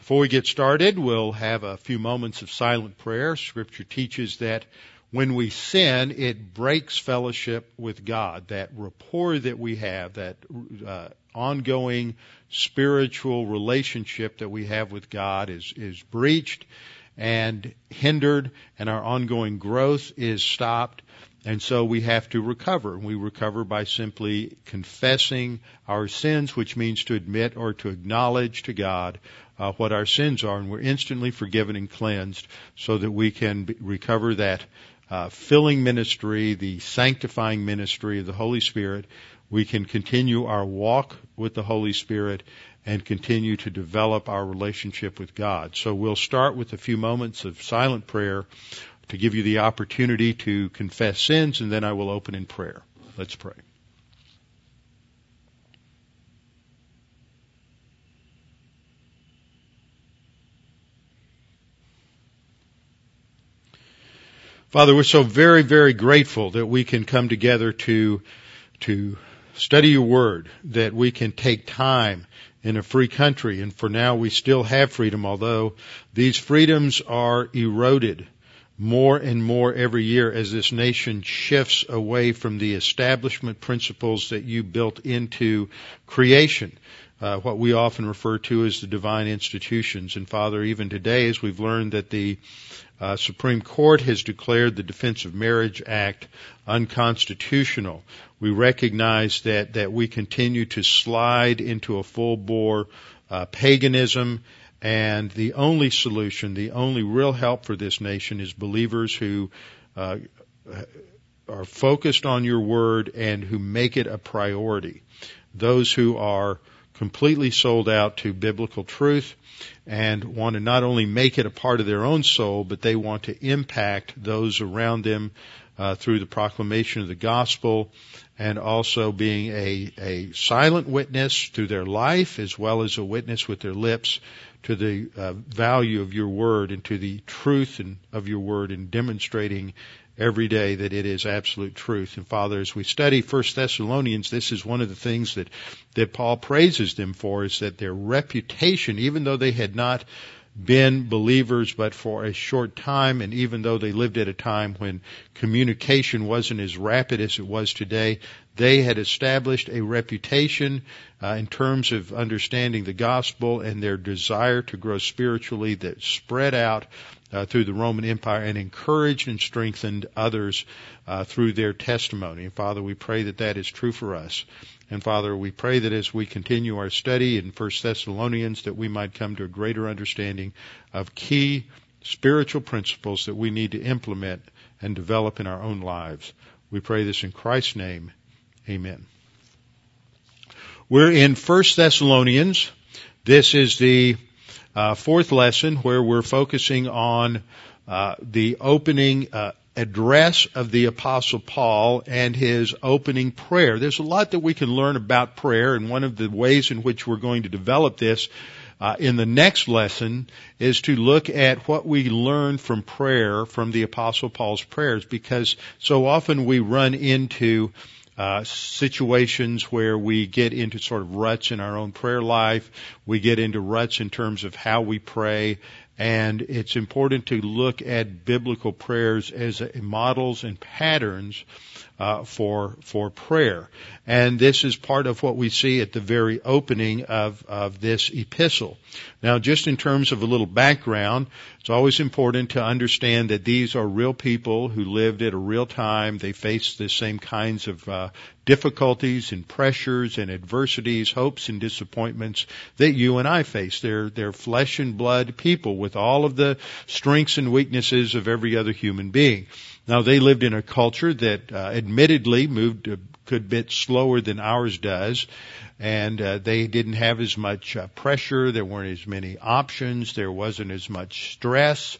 Before we get started, we'll have a few moments of silent prayer. Scripture teaches that when we sin, it breaks fellowship with God. That rapport that we have, that uh, ongoing spiritual relationship that we have with God is, is breached and hindered, and our ongoing growth is stopped. And so we have to recover. We recover by simply confessing our sins, which means to admit or to acknowledge to God uh, what our sins are, and we're instantly forgiven and cleansed so that we can recover that uh, filling ministry, the sanctifying ministry of the Holy Spirit. We can continue our walk with the Holy Spirit and continue to develop our relationship with God. So we'll start with a few moments of silent prayer to give you the opportunity to confess sins, and then I will open in prayer. Let's pray. Father, we're so very, very grateful that we can come together to, to study your word, that we can take time in a free country, and for now we still have freedom, although these freedoms are eroded more and more every year as this nation shifts away from the establishment principles that you built into creation. Uh, what we often refer to as the divine institutions. And Father, even today, as we've learned that the uh, Supreme Court has declared the Defense of Marriage Act unconstitutional, we recognize that that we continue to slide into a full bore uh, paganism and the only solution, the only real help for this nation is believers who uh, are focused on your word and who make it a priority. Those who are completely sold out to biblical truth and want to not only make it a part of their own soul, but they want to impact those around them uh, through the proclamation of the gospel and also being a, a silent witness through their life as well as a witness with their lips to the uh, value of your word and to the truth and, of your word and demonstrating every day that it is absolute truth. And Father, as we study First Thessalonians, this is one of the things that, that Paul praises them for is that their reputation, even though they had not been believers but for a short time and even though they lived at a time when communication wasn't as rapid as it was today, they had established a reputation uh, in terms of understanding the gospel and their desire to grow spiritually that spread out uh, through the Roman Empire and encouraged and strengthened others uh, through their testimony. And Father, we pray that that is true for us. And Father, we pray that as we continue our study in First Thessalonians, that we might come to a greater understanding of key spiritual principles that we need to implement and develop in our own lives. We pray this in Christ's name. Amen. We're in First Thessalonians. This is the uh, fourth lesson where we're focusing on uh, the opening uh, address of the apostle Paul and his opening prayer. There's a lot that we can learn about prayer and one of the ways in which we're going to develop this uh, in the next lesson is to look at what we learn from prayer from the apostle Paul's prayers because so often we run into uh, situations where we get into sort of ruts in our own prayer life. We get into ruts in terms of how we pray and it's important to look at biblical prayers as models and patterns uh, for for prayer. And this is part of what we see at the very opening of of this epistle. Now, just in terms of a little background, it's always important to understand that these are real people who lived at a real time. They faced the same kinds of uh, difficulties and pressures and adversities, hopes and disappointments that you and I face. They're they're flesh and blood people with all of the strengths and weaknesses of every other human being. Now they lived in a culture that uh, admittedly moved a good bit slower than ours does, and uh, they didn't have as much uh, pressure. There weren't as many options. There wasn't as much stress.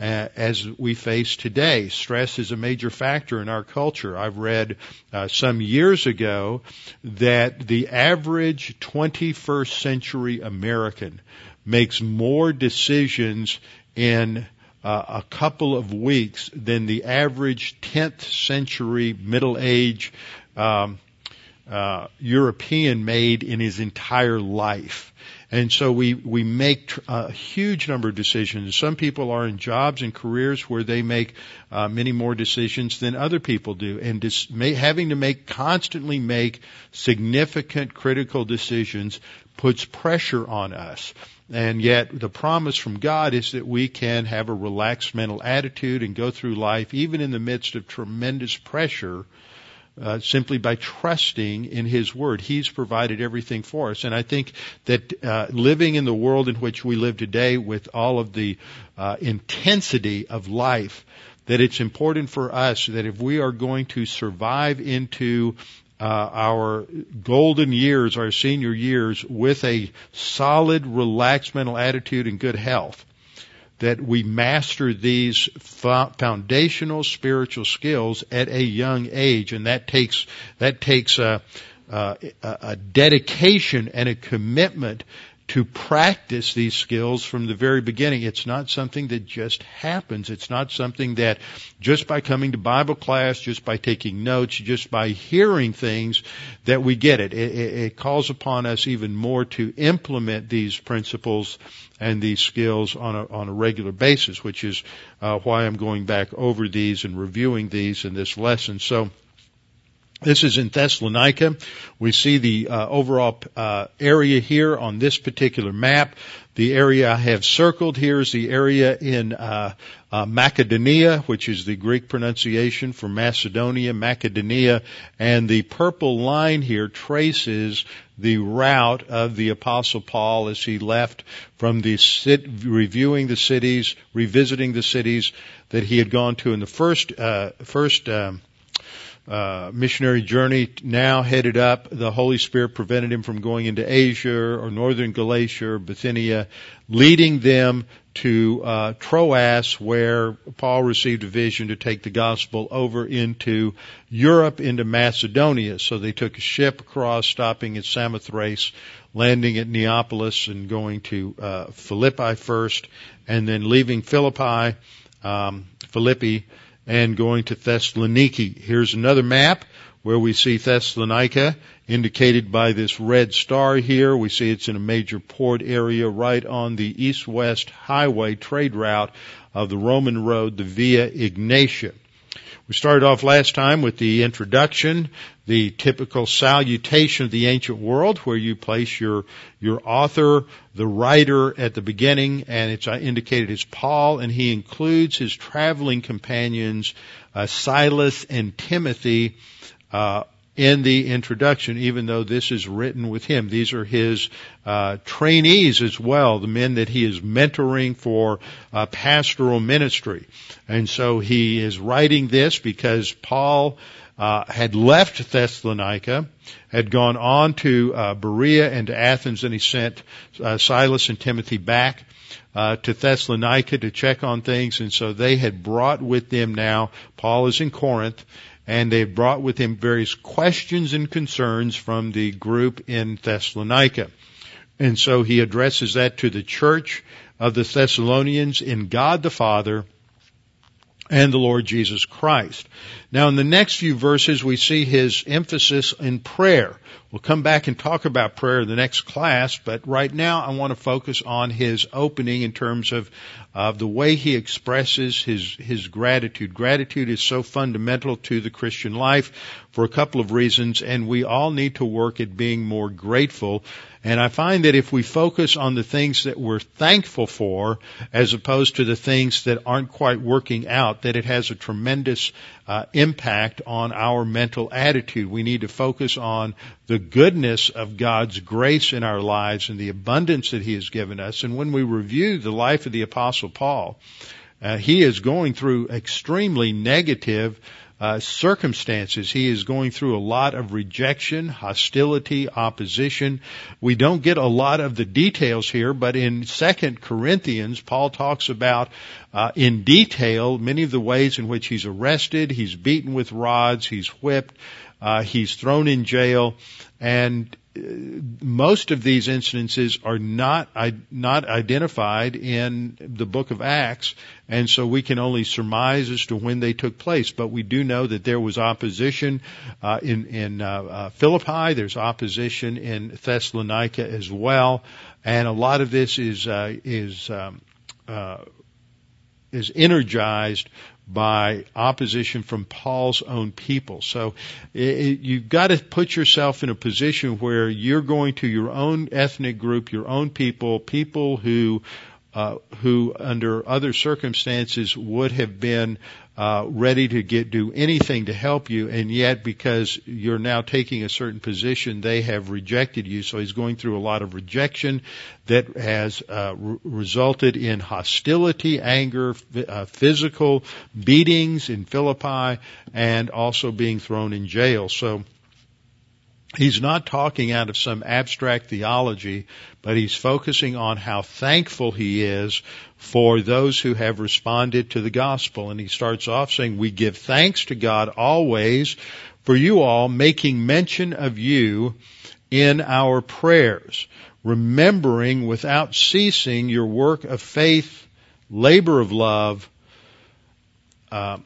Uh, as we face today. Stress is a major factor in our culture. I've read uh, some years ago that the average 21st century American makes more decisions in uh, a couple of weeks than the average 10th century middle age um, uh, European made in his entire life. And so we, we make a huge number of decisions. Some people are in jobs and careers where they make uh, many more decisions than other people do. And dis- may, having to make, constantly make significant critical decisions puts pressure on us. And yet the promise from God is that we can have a relaxed mental attitude and go through life even in the midst of tremendous pressure uh, simply by trusting in His Word. He's provided everything for us. And I think that uh, living in the world in which we live today with all of the uh, intensity of life, that it's important for us that if we are going to survive into uh, our golden years, our senior years, with a solid, relaxed mental attitude and good health, that we master these foundational spiritual skills at a young age, and that takes that takes a, a, a dedication and a commitment to practice these skills from the very beginning. It's not something that just happens. It's not something that just by coming to Bible class, just by taking notes, just by hearing things that we get it. It, it, it calls upon us even more to implement these principles and these skills on a, on a regular basis, which is uh, why I'm going back over these and reviewing these in this lesson. So, this is in Thessalonica. We see the uh, overall uh, area here on this particular map. The area I have circled here is the area in uh, uh Macedonia, which is the Greek pronunciation for Macedonia, Macedonia, and the purple line here traces the route of the Apostle Paul as he left from the sit, reviewing the cities, revisiting the cities that he had gone to in the first uh, first. Um, uh, missionary journey now headed up. The Holy Spirit prevented him from going into Asia or northern Galatia or Bithynia, leading them to uh, Troas, where Paul received a vision to take the gospel over into Europe, into Macedonia. So they took a ship across, stopping at Samothrace, landing at Neapolis, and going to uh, Philippi first, and then leaving Philippi, um, Philippi and going to Thessaloniki. Here's another map where we see Thessalonica indicated by this red star here. We see it's in a major port area right on the east-west highway trade route of the Roman road, the Via Egnatia. We started off last time with the introduction, the typical salutation of the ancient world where you place your, your author, the writer at the beginning, and it's indicated as Paul, and he includes his traveling companions, uh, Silas and Timothy, uh, in the introduction, even though this is written with him. These are his uh, trainees as well, the men that he is mentoring for uh, pastoral ministry. And so he is writing this because Paul uh, had left Thessalonica, had gone on to uh, Berea and to Athens, and he sent uh, Silas and Timothy back. Uh, to Thessalonica to check on things, and so they had brought with them now. Paul is in Corinth, and they had brought with him various questions and concerns from the group in Thessalonica. And so he addresses that to the church of the Thessalonians in God the Father and the Lord Jesus Christ. Now in the next few verses we see his emphasis in prayer. We'll come back and talk about prayer in the next class, but right now I want to focus on his opening in terms of, of the way he expresses his, his gratitude. Gratitude is so fundamental to the Christian life for a couple of reasons, and we all need to work at being more grateful and I find that if we focus on the things that we're thankful for, as opposed to the things that aren't quite working out, that it has a tremendous uh, impact on our mental attitude. We need to focus on the goodness of God's grace in our lives and the abundance that He has given us. And when we review the life of the Apostle Paul, uh, he is going through extremely negative uh, circumstances. He is going through a lot of rejection, hostility, opposition. We don't get a lot of the details here, but in Second Corinthians, Paul talks about uh, in detail many of the ways in which he's arrested, he's beaten with rods, he's whipped, uh, he's thrown in jail, and most of these incidences are not not identified in the book of Acts, and so we can only surmise as to when they took place. But we do know that there was opposition uh, in in uh, uh, Philippi. There's opposition in Thessalonica as well, and a lot of this is uh, is um, uh, is energized by opposition from Paul's own people. So it, you've got to put yourself in a position where you're going to your own ethnic group, your own people, people who uh, who under other circumstances would have been uh, ready to get do anything to help you, and yet because you're now taking a certain position, they have rejected you. So he's going through a lot of rejection that has uh, re- resulted in hostility, anger, uh, physical beatings in Philippi, and also being thrown in jail. So He's not talking out of some abstract theology, but he's focusing on how thankful he is for those who have responded to the gospel. And he starts off saying, we give thanks to God always for you all, making mention of you in our prayers, remembering without ceasing your work of faith, labor of love, uh,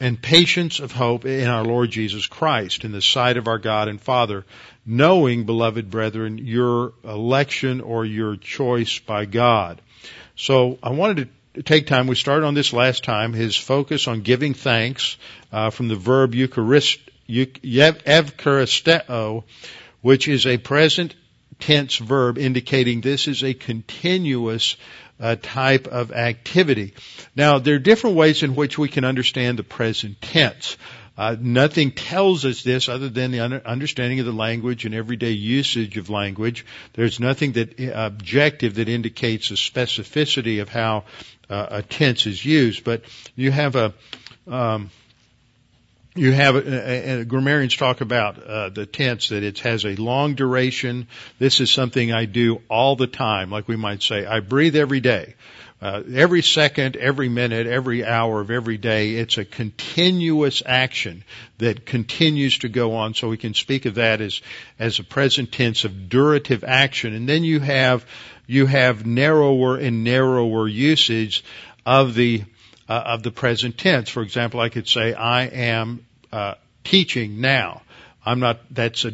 and patience of hope in our Lord Jesus Christ in the sight of our God and Father, knowing, beloved brethren, your election or your choice by God. So I wanted to take time. We started on this last time. His focus on giving thanks uh, from the verb Eucharist, eucharisteo, which is a present tense verb indicating this is a continuous uh, type of activity. Now, there are different ways in which we can understand the present tense. Uh, nothing tells us this other than the understanding of the language and everyday usage of language. There's nothing that uh, objective that indicates the specificity of how uh, a tense is used. But you have a um, you have uh, uh, grammarians talk about uh, the tense that it has a long duration. This is something I do all the time, like we might say, I breathe every day. Uh, every second, every minute, every hour of every day, it's a continuous action that continues to go on. So we can speak of that as as a present tense of durative action. And then you have you have narrower and narrower usage of the uh, of the present tense. For example, I could say, I am uh, teaching now. I'm not, that's a,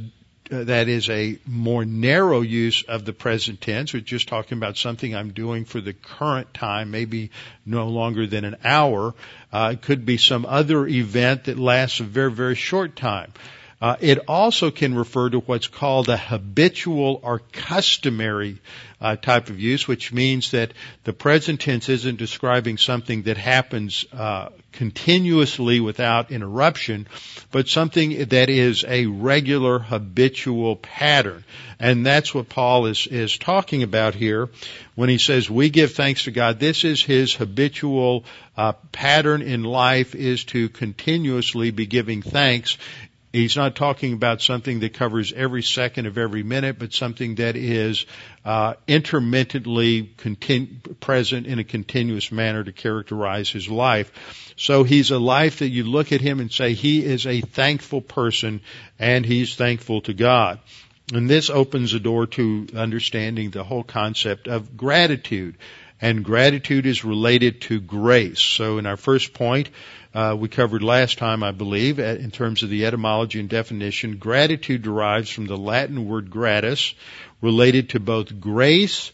uh, that is a more narrow use of the present tense. We're just talking about something I'm doing for the current time, maybe no longer than an hour. Uh, it could be some other event that lasts a very, very short time. Uh, it also can refer to what's called a habitual or customary uh, type of use, which means that the present tense isn't describing something that happens uh, continuously without interruption, but something that is a regular habitual pattern. And that's what Paul is, is talking about here when he says we give thanks to God. This is his habitual uh, pattern in life is to continuously be giving thanks He's not talking about something that covers every second of every minute, but something that is uh, intermittently continu- present in a continuous manner to characterize his life. So he's a life that you look at him and say he is a thankful person, and he's thankful to God. And this opens the door to understanding the whole concept of gratitude. And gratitude is related to grace. So in our first point, uh, we covered last time, I believe, in terms of the etymology and definition. Gratitude derives from the Latin word gratis, related to both grace,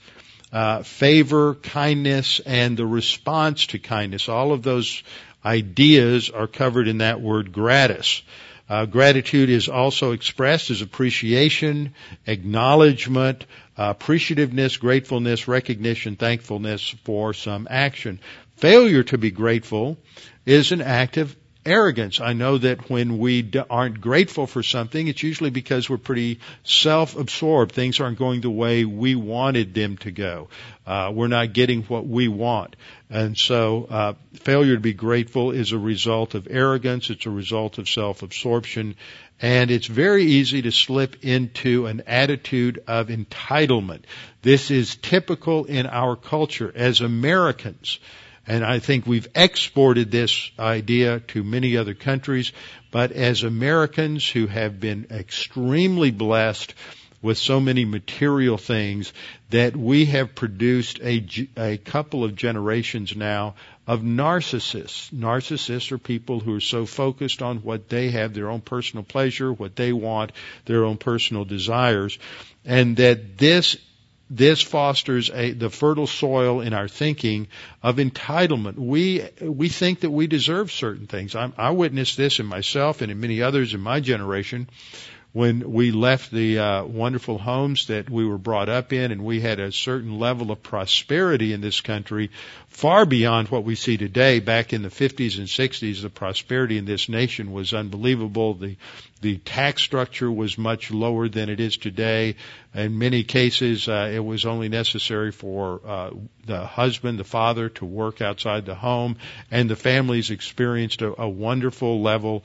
uh, favor, kindness, and the response to kindness. All of those ideas are covered in that word gratis. Uh, gratitude is also expressed as appreciation, acknowledgement, uh, appreciativeness, gratefulness, recognition, thankfulness for some action. Failure to be grateful is an act of arrogance. I know that when we aren't grateful for something, it's usually because we're pretty self-absorbed. Things aren't going the way we wanted them to go. Uh, we're not getting what we want. And so, uh, failure to be grateful is a result of arrogance. It's a result of self-absorption. And it's very easy to slip into an attitude of entitlement. This is typical in our culture as Americans. And I think we've exported this idea to many other countries. But as Americans who have been extremely blessed with so many material things that we have produced a, a couple of generations now of narcissists. Narcissists are people who are so focused on what they have, their own personal pleasure, what they want, their own personal desires, and that this this fosters a, the fertile soil in our thinking of entitlement. We we think that we deserve certain things. I, I witnessed this in myself and in many others in my generation when we left the uh, wonderful homes that we were brought up in, and we had a certain level of prosperity in this country, far beyond what we see today. Back in the 50s and 60s, the prosperity in this nation was unbelievable. The the tax structure was much lower than it is today. In many cases, uh, it was only necessary for uh, the husband, the father, to work outside the home, and the families experienced a, a wonderful level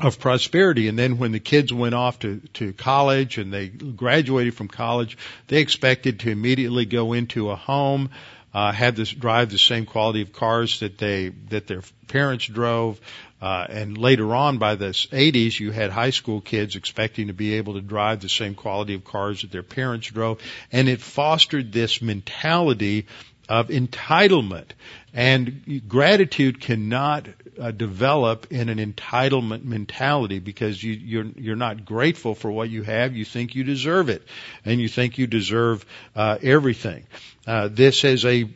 of prosperity. And then when the kids went off to, to college and they graduated from college, they expected to immediately go into a home, uh, have this drive the same quality of cars that they, that their parents drove. Uh, and later on by the 80s, you had high school kids expecting to be able to drive the same quality of cars that their parents drove. And it fostered this mentality of entitlement. And gratitude cannot uh, develop in an entitlement mentality because you, you're you're not grateful for what you have. You think you deserve it, and you think you deserve uh, everything. Uh, this is a,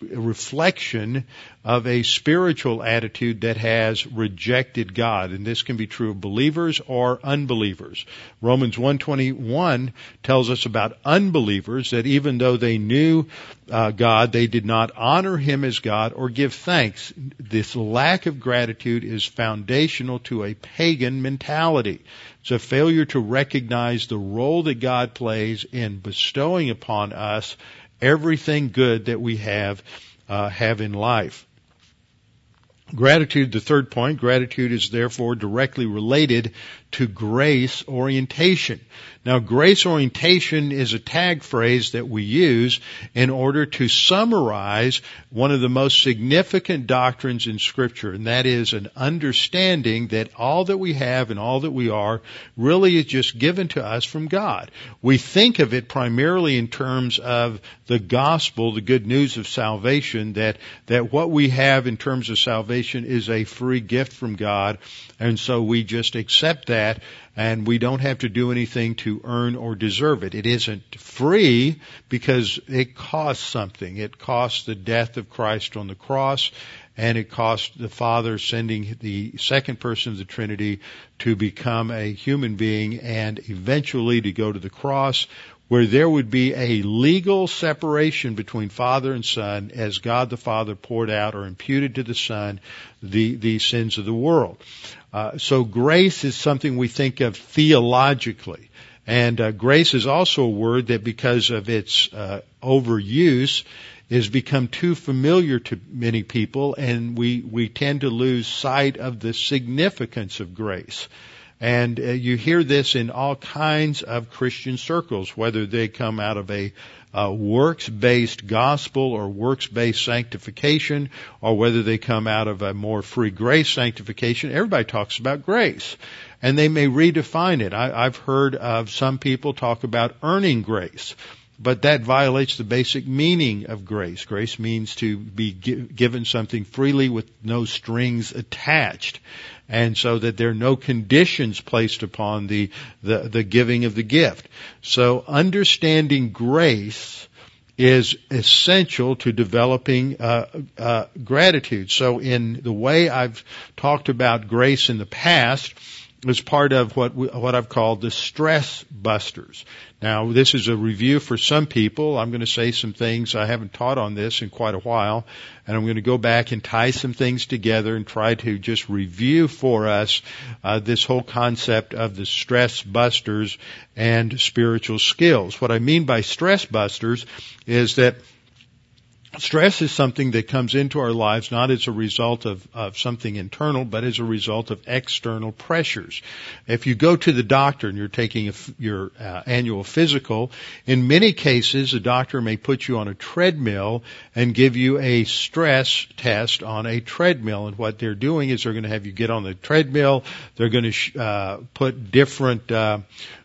reflection of a spiritual attitude that has rejected God, and this can be true of believers or unbelievers. Romans 1:21 tells us about unbelievers that even though they knew uh, God, they did not honor Him as God or give thanks. This lack of gratitude is foundational to a pagan mentality. It's a failure to recognize the role that God plays in bestowing upon us everything good that we have uh, have in life. Gratitude, the third point, gratitude is therefore directly related to grace orientation. Now, grace orientation is a tag phrase that we use in order to summarize one of the most significant doctrines in scripture, and that is an understanding that all that we have and all that we are really is just given to us from God. We think of it primarily in terms of the gospel, the good news of salvation, that, that what we have in terms of salvation is a free gift from God, and so we just accept that and we don't have to do anything to earn or deserve it. It isn't free because it costs something. It costs the death of Christ on the cross and it cost the Father sending the second person of the Trinity to become a human being and eventually to go to the cross where there would be a legal separation between Father and Son as God the Father poured out or imputed to the Son the, the sins of the world. Uh, so grace is something we think of theologically. And uh, grace is also a word that because of its uh, overuse has become too familiar to many people and we, we tend to lose sight of the significance of grace. And uh, you hear this in all kinds of Christian circles, whether they come out of a uh, works-based gospel or works-based sanctification, or whether they come out of a more free grace sanctification. Everybody talks about grace, and they may redefine it. I, I've heard of some people talk about earning grace but that violates the basic meaning of grace. Grace means to be given something freely with no strings attached and so that there are no conditions placed upon the, the, the giving of the gift. So understanding grace is essential to developing uh, uh, gratitude. So in the way I've talked about grace in the past, is part of what we, what I've called the stress busters. Now, this is a review for some people. I'm going to say some things I haven't taught on this in quite a while, and I'm going to go back and tie some things together and try to just review for us uh, this whole concept of the stress busters and spiritual skills. What I mean by stress busters is that Stress is something that comes into our lives not as a result of, of something internal, but as a result of external pressures. If you go to the doctor and you're taking a, your uh, annual physical, in many cases, a doctor may put you on a treadmill and give you a stress test on a treadmill. And what they're doing is they're going to have you get on the treadmill. They're going to sh- uh, put different uh,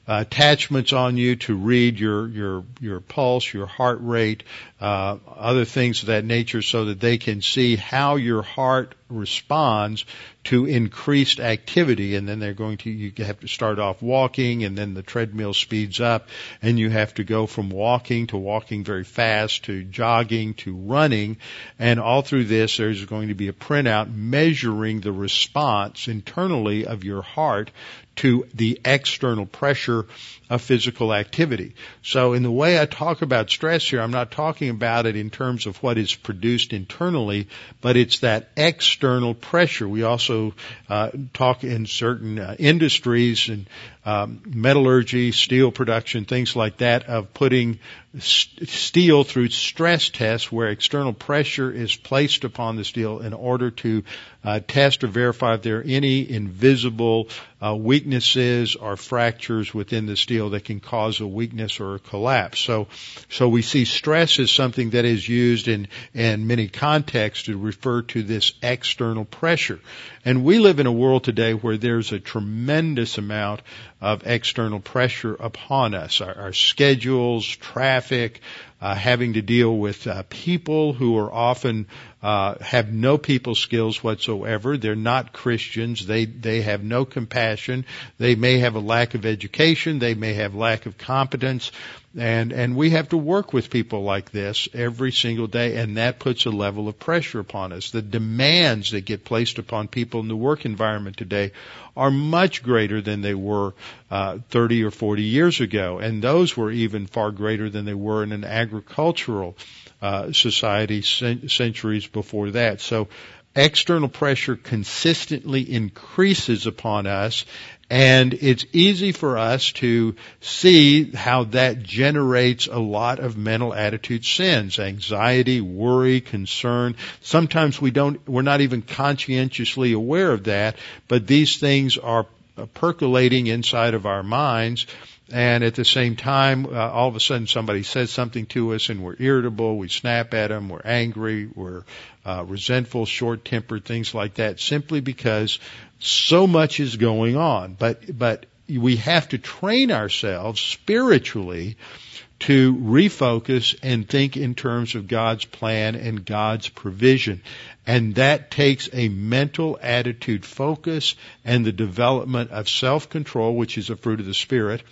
uh, attachments on you to read your your your pulse, your heart rate, uh, other things of that nature, so that they can see how your heart responds to increased activity. And then they're going to you have to start off walking, and then the treadmill speeds up, and you have to go from walking to walking very fast to jogging to running, and all through this there's going to be a printout measuring the response internally of your heart to the external pressure of physical activity. So in the way I talk about stress here, I'm not talking about it in terms of what is produced internally, but it's that external pressure. We also uh, talk in certain uh, industries and um, metallurgy, steel production, things like that, of putting st- steel through stress tests where external pressure is placed upon the steel in order to uh, test or verify if there are any invisible uh, weaknesses or fractures within the steel that can cause a weakness or a collapse. So, so we see stress as something that is used in in many contexts to refer to this external pressure. And we live in a world today where there's a tremendous amount of external pressure upon us. Our, our schedules, traffic, uh, having to deal with uh, people who are often uh, have no people skills whatsoever. They're not Christians. They they have no compassion. They may have a lack of education. They may have lack of competence. And, and we have to work with people like this every single day, and that puts a level of pressure upon us. The demands that get placed upon people in the work environment today are much greater than they were uh, 30 or 40 years ago, and those were even far greater than they were in an agricultural uh, society centuries before that. So external pressure consistently increases upon us and it's easy for us to see how that generates a lot of mental attitude sins, anxiety, worry, concern. Sometimes we don't, we're not even conscientiously aware of that, but these things are percolating inside of our minds. And at the same time, uh, all of a sudden somebody says something to us and we're irritable, we snap at them, we're angry, we're uh, resentful, short-tempered, things like that, simply because so much is going on. But, but we have to train ourselves spiritually to refocus and think in terms of God's plan and God's provision. And that takes a mental attitude focus and the development of self-control, which is a fruit of the Spirit,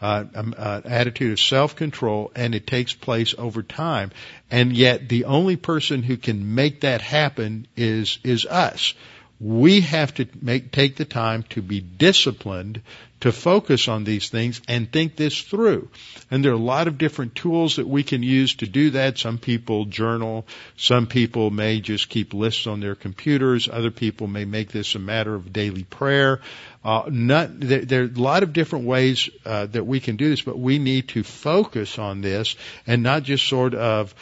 uh, um, uh, attitude of self-control, and it takes place over time. And yet the only person who can make that happen is, is us we have to make, take the time to be disciplined to focus on these things and think this through. And there are a lot of different tools that we can use to do that. Some people journal. Some people may just keep lists on their computers. Other people may make this a matter of daily prayer. Uh, not, there, there, are a lot of different ways uh, that we can do this, but we need to focus on this and not just sort of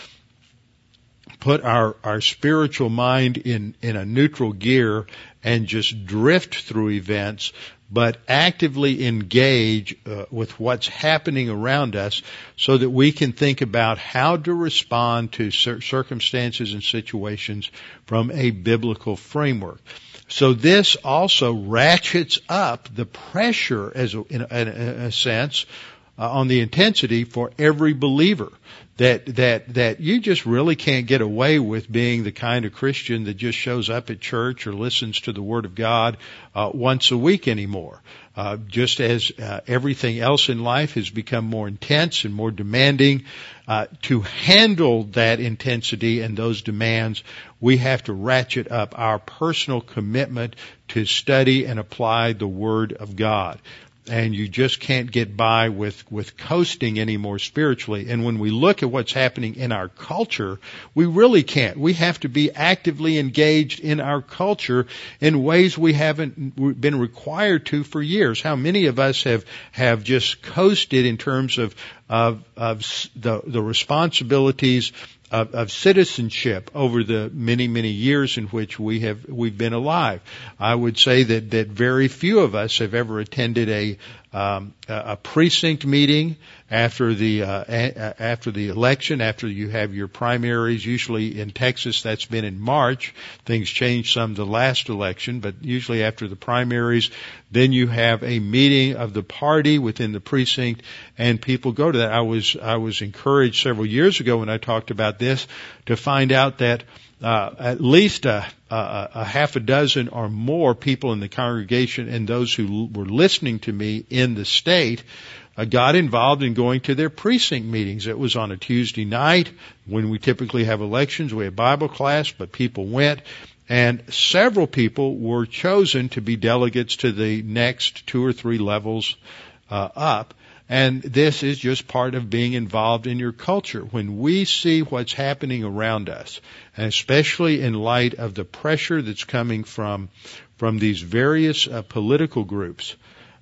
put our, our spiritual mind in, in a neutral gear and just drift through events, but actively engage uh, with what's happening around us so that we can think about how to respond to cir- circumstances and situations from a biblical framework. So this also ratchets up the pressure as a, in, a, in a sense uh, on the intensity for every believer that that that you just really can't get away with being the kind of Christian that just shows up at church or listens to the Word of God uh, once a week anymore. Uh, just as uh, everything else in life has become more intense and more demanding, uh, to handle that intensity and those demands, we have to ratchet up our personal commitment to study and apply the Word of God and you just can't get by with with coasting anymore spiritually. And when we look at what's happening in our culture we really can't. We have to be actively engaged in our culture in ways we haven't been required to for years. How many of us have have just coasted in terms of of, of the the responsibilities of, of, citizenship over the many many years in which we have we've been alive. I would say that that very few of us have ever attended a um, a precinct meeting after the uh, a- after the election, after you have your primaries. Usually in Texas, that's been in March. Things change some the last election, but usually after the primaries, then you have a meeting of the party within the precinct, and people go to that. I was I was encouraged several years ago when I talked about this to find out that uh, at least a, a, a, half a dozen or more people in the congregation and those who were listening to me in the state uh, got involved in going to their precinct meetings. It was on a Tuesday night when we typically have elections. We have Bible class, but people went. And several people were chosen to be delegates to the next two or three levels uh, up. And this is just part of being involved in your culture. When we see what's happening around us, and especially in light of the pressure that's coming from, from these various uh, political groups,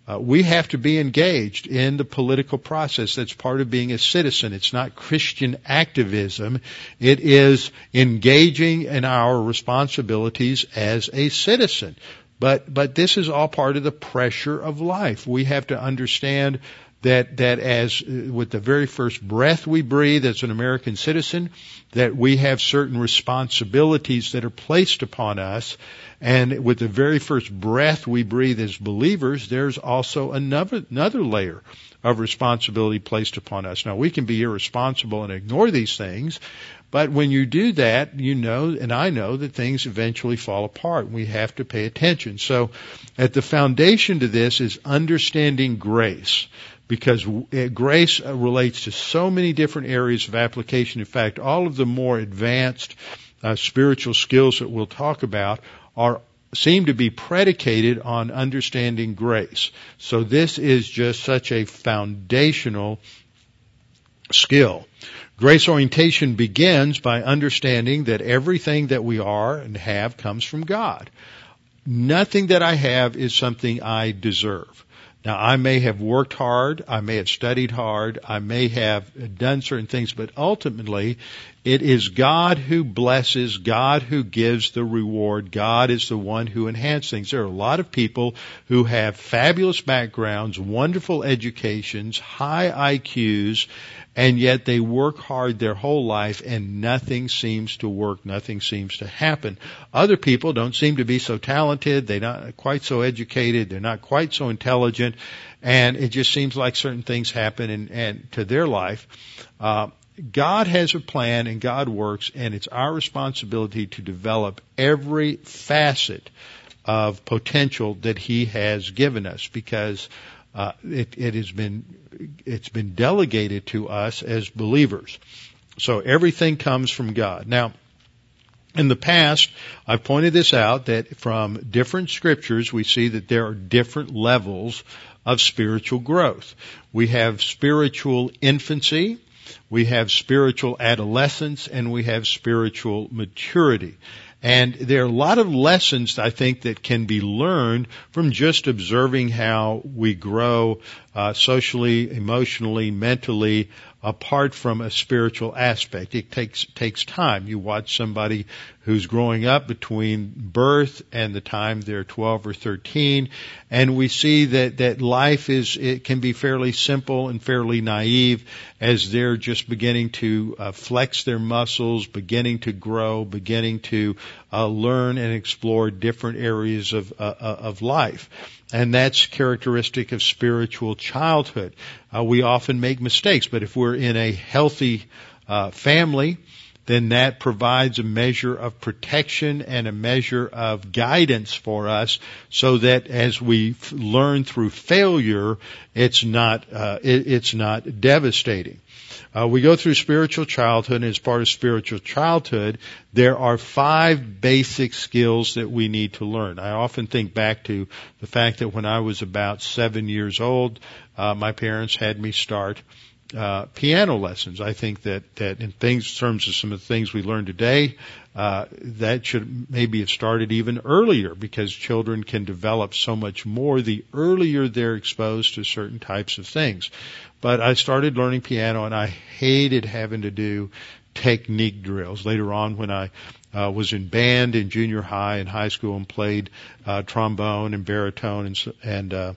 uh, we have to be engaged in the political process. That's part of being a citizen. It's not Christian activism. It is engaging in our responsibilities as a citizen. But, but this is all part of the pressure of life. We have to understand that that as uh, with the very first breath we breathe as an American citizen, that we have certain responsibilities that are placed upon us, and with the very first breath we breathe as believers, there's also another another layer of responsibility placed upon us. Now we can be irresponsible and ignore these things, but when you do that, you know, and I know that things eventually fall apart. We have to pay attention. So at the foundation to this is understanding grace because grace uh, relates to so many different areas of application. In fact, all of the more advanced uh, spiritual skills that we'll talk about are seem to be predicated on understanding grace. So this is just such a foundational skill. Grace orientation begins by understanding that everything that we are and have comes from God. Nothing that I have is something I deserve. Now, I may have worked hard, I may have studied hard, I may have done certain things, but ultimately, it is God who blesses, God who gives the reward, God is the one who enhances things. There are a lot of people who have fabulous backgrounds, wonderful educations, high IQs, and yet they work hard their whole life and nothing seems to work, nothing seems to happen. Other people don't seem to be so talented, they're not quite so educated, they're not quite so intelligent, and it just seems like certain things happen and, and to their life. Uh, God has a plan and God works and it's our responsibility to develop every facet of potential that He has given us. Because uh, it, it has been it's been delegated to us as believers. So everything comes from God. Now, in the past, I've pointed this out that from different scriptures we see that there are different levels of spiritual growth. We have spiritual infancy, we have spiritual adolescence, and we have spiritual maturity. And there are a lot of lessons I think that can be learned from just observing how we grow uh, socially, emotionally, mentally, apart from a spiritual aspect. It takes takes time. You watch somebody who's growing up between birth and the time they're 12 or 13, and we see that that life is it can be fairly simple and fairly naive as they're just beginning to uh, flex their muscles, beginning to grow, beginning to uh, learn and explore different areas of uh, uh of life. And that's characteristic of spiritual childhood. Uh, we often make mistakes, but if we're in a healthy uh, family, then that provides a measure of protection and a measure of guidance for us so that as we f- learn through failure, it's not, uh, it, it's not devastating. Uh, we go through spiritual childhood, and as part of spiritual childhood, there are five basic skills that we need to learn. I often think back to the fact that when I was about seven years old, uh, my parents had me start uh, piano lessons. I think that that in things in terms of some of the things we learn today, uh, that should maybe have started even earlier because children can develop so much more the earlier they're exposed to certain types of things. But I started learning piano and I hated having to do technique drills. Later on, when I uh, was in band in junior high and high school and played uh, trombone and baritone and, and uh,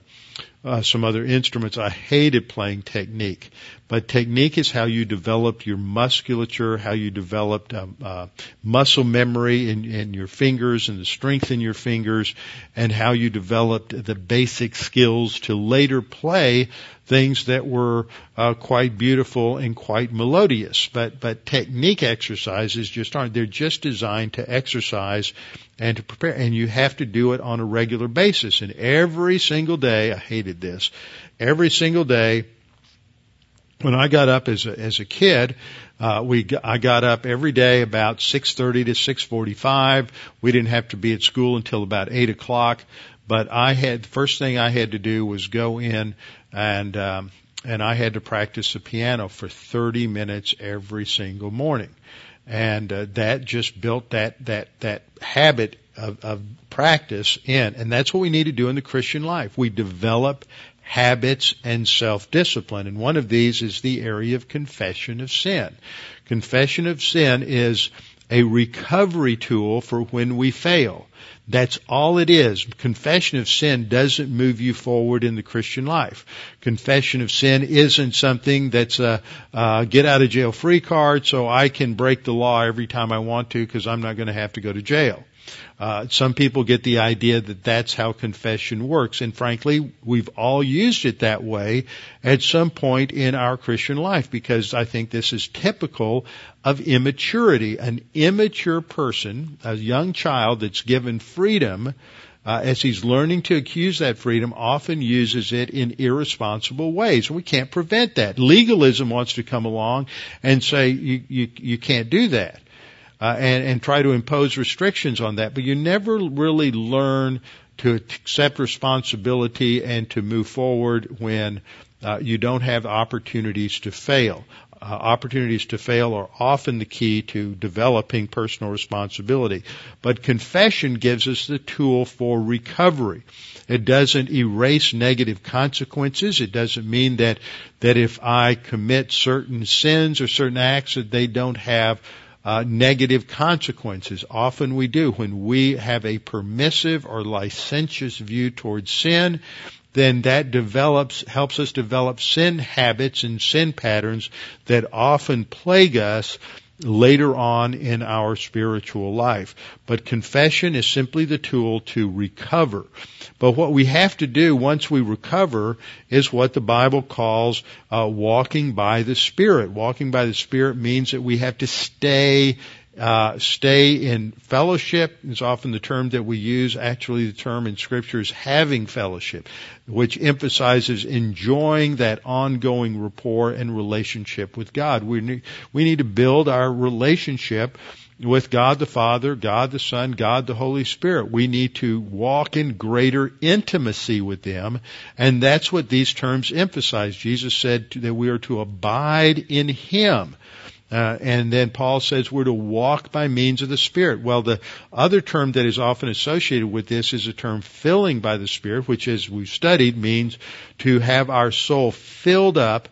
uh, some other instruments. I hated playing technique, but technique is how you developed your musculature, how you developed um, uh, muscle memory in, in your fingers and the strength in your fingers, and how you developed the basic skills to later play things that were uh, quite beautiful and quite melodious. But but technique exercises just aren't. They're just designed to exercise and to prepare, and you have to do it on a regular basis. And every single day, I hated this. Every single day, when I got up as a, as a kid, uh, we I got up every day about 6:30 to 6:45. We didn't have to be at school until about eight o'clock, but I had the first thing I had to do was go in and um, and I had to practice the piano for 30 minutes every single morning and uh, that just built that that that habit of, of practice in, and that's what we need to do in the Christian life. We develop habits and self-discipline, and one of these is the area of confession of sin. Confession of sin is a recovery tool for when we fail. That's all it is. Confession of sin doesn't move you forward in the Christian life. Confession of sin isn't something that's a, a get out of jail free card so I can break the law every time I want to because I'm not going to have to go to jail. Uh, some people get the idea that that's how confession works, and frankly, we've all used it that way at some point in our Christian life because I think this is typical of immaturity. An immature person, a young child that's given freedom, uh, as he's learning to accuse that freedom, often uses it in irresponsible ways. We can't prevent that. Legalism wants to come along and say you you, you can't do that uh, and, and try to impose restrictions on that. But you never really learn to accept responsibility and to move forward when uh, you don't have opportunities to fail. Uh, opportunities to fail are often the key to developing personal responsibility. But confession gives us the tool for recovery. It doesn't erase negative consequences. It doesn't mean that, that if I commit certain sins or certain acts that they don't have uh, negative consequences. Often we do when we have a permissive or licentious view towards sin. Then that develops, helps us develop sin habits and sin patterns that often plague us later on in our spiritual life. But confession is simply the tool to recover. But what we have to do once we recover is what the Bible calls uh, walking by the Spirit. Walking by the Spirit means that we have to stay uh, stay in fellowship is often the term that we use. Actually, the term in Scripture is having fellowship, which emphasizes enjoying that ongoing rapport and relationship with God. We need, we need to build our relationship with God the Father, God the Son, God the Holy Spirit. We need to walk in greater intimacy with them, and that's what these terms emphasize. Jesus said that we are to abide in Him. Uh, and then Paul says we're to walk by means of the Spirit. Well, the other term that is often associated with this is the term filling by the Spirit, which as we've studied means to have our soul filled up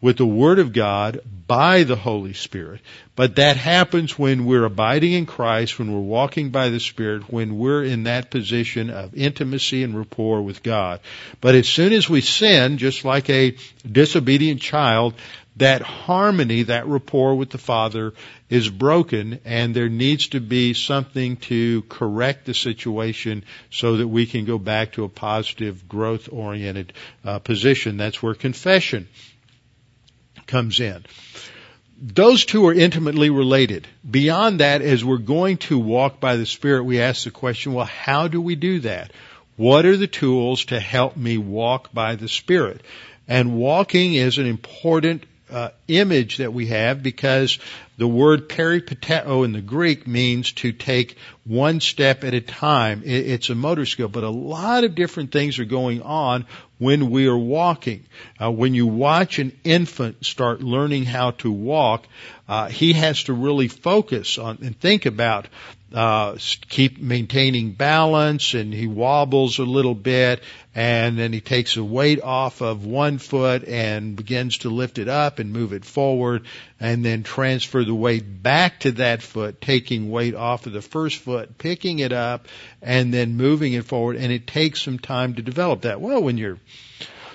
with the Word of God by the Holy Spirit. But that happens when we're abiding in Christ, when we're walking by the Spirit, when we're in that position of intimacy and rapport with God. But as soon as we sin, just like a disobedient child, that harmony, that rapport with the Father is broken and there needs to be something to correct the situation so that we can go back to a positive growth oriented uh, position. That's where confession comes in. Those two are intimately related. Beyond that, as we're going to walk by the Spirit, we ask the question, well, how do we do that? What are the tools to help me walk by the Spirit? And walking is an important uh, image that we have because the word peripateo in the Greek means to take one step at a time. It, it's a motor skill, but a lot of different things are going on when we are walking. Uh, when you watch an infant start learning how to walk, uh, he has to really focus on and think about uh, keep maintaining balance and he wobbles a little bit and then he takes a weight off of one foot and begins to lift it up and move it forward and then transfer the weight back to that foot, taking weight off of the first foot, picking it up and then moving it forward and it takes some time to develop that. Well, when you're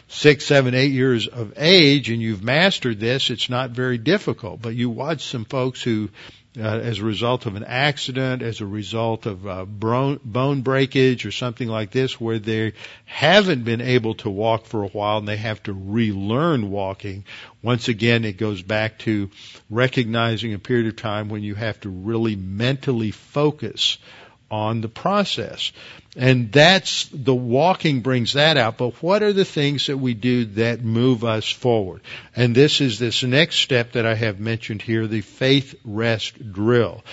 six, seven, eight years of age and you've mastered this, it's not very difficult. But you watch some folks who uh, as a result of an accident, as a result of uh, bone, bone breakage or something like this, where they haven't been able to walk for a while and they have to relearn walking. Once again, it goes back to recognizing a period of time when you have to really mentally focus on the process. And that's the walking brings that out. But what are the things that we do that move us forward? And this is this next step that I have mentioned here, the faith rest drill.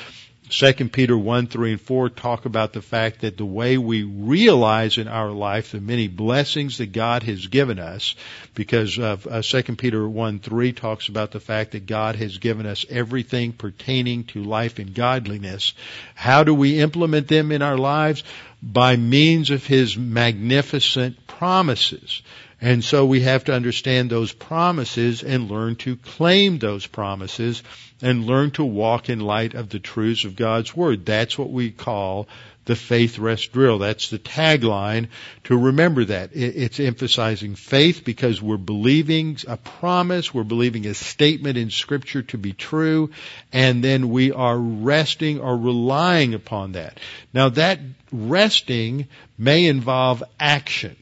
2 Peter 1, 3, and 4 talk about the fact that the way we realize in our life the many blessings that God has given us, because of, uh, 2 Peter 1, 3 talks about the fact that God has given us everything pertaining to life and godliness. How do we implement them in our lives? By means of His magnificent promises. And so we have to understand those promises and learn to claim those promises and learn to walk in light of the truths of God's Word. That's what we call the faith rest drill. That's the tagline to remember that. It's emphasizing faith because we're believing a promise, we're believing a statement in scripture to be true, and then we are resting or relying upon that. Now that resting may involve action.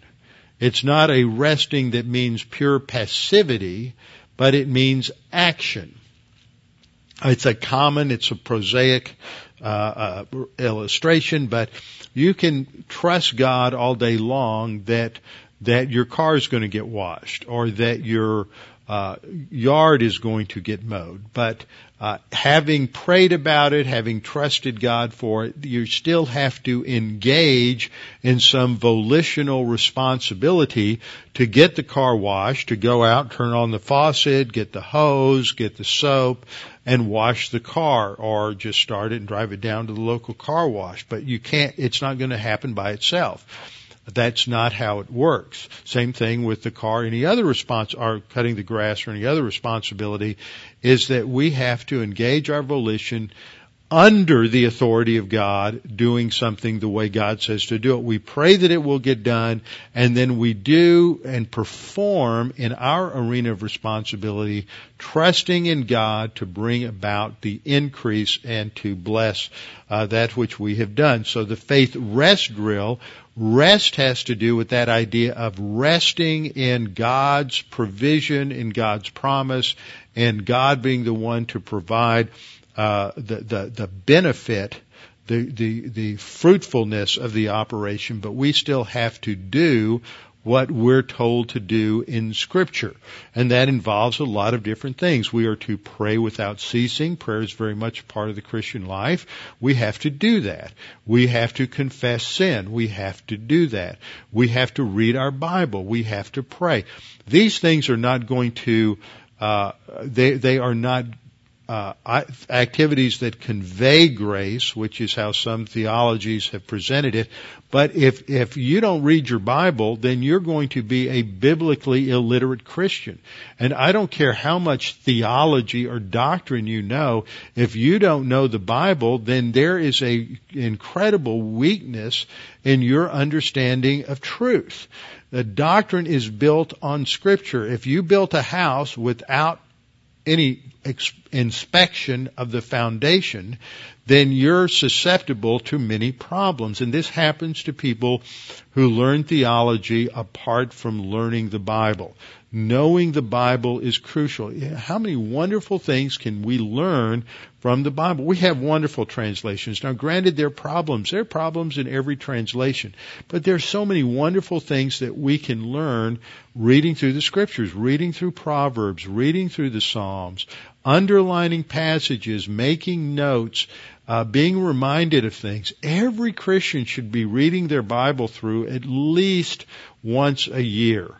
It's not a resting that means pure passivity, but it means action. It's a common, it's a prosaic uh, uh, illustration, but you can trust God all day long that that your car is going to get washed or that your uh, yard is going to get mowed. But uh, having prayed about it, having trusted God for it, you still have to engage in some volitional responsibility to get the car washed, to go out, turn on the faucet, get the hose, get the soap, and wash the car, or just start it and drive it down to the local car wash. But you can't, it's not going to happen by itself. That's not how it works. Same thing with the car. Any other response, or cutting the grass or any other responsibility is that we have to engage our volition under the authority of God doing something the way God says to do it. We pray that it will get done and then we do and perform in our arena of responsibility, trusting in God to bring about the increase and to bless uh, that which we have done. So the faith rest drill Rest has to do with that idea of resting in God's provision, in God's promise, and God being the one to provide uh, the, the the benefit, the the the fruitfulness of the operation. But we still have to do what we're told to do in scripture. And that involves a lot of different things. We are to pray without ceasing. Prayer is very much part of the Christian life. We have to do that. We have to confess sin. We have to do that. We have to read our Bible. We have to pray. These things are not going to uh, they they are not uh, activities that convey grace, which is how some theologies have presented it. But if if you don't read your Bible, then you're going to be a biblically illiterate Christian. And I don't care how much theology or doctrine you know, if you don't know the Bible, then there is a incredible weakness in your understanding of truth. The doctrine is built on Scripture. If you built a house without any ex- inspection of the foundation, then you're susceptible to many problems. And this happens to people who learn theology apart from learning the Bible. Knowing the Bible is crucial. How many wonderful things can we learn from the Bible? We have wonderful translations. Now granted, there are problems. There are problems in every translation. But there are so many wonderful things that we can learn reading through the scriptures, reading through Proverbs, reading through the Psalms, underlining passages, making notes, uh, being reminded of things. Every Christian should be reading their Bible through at least once a year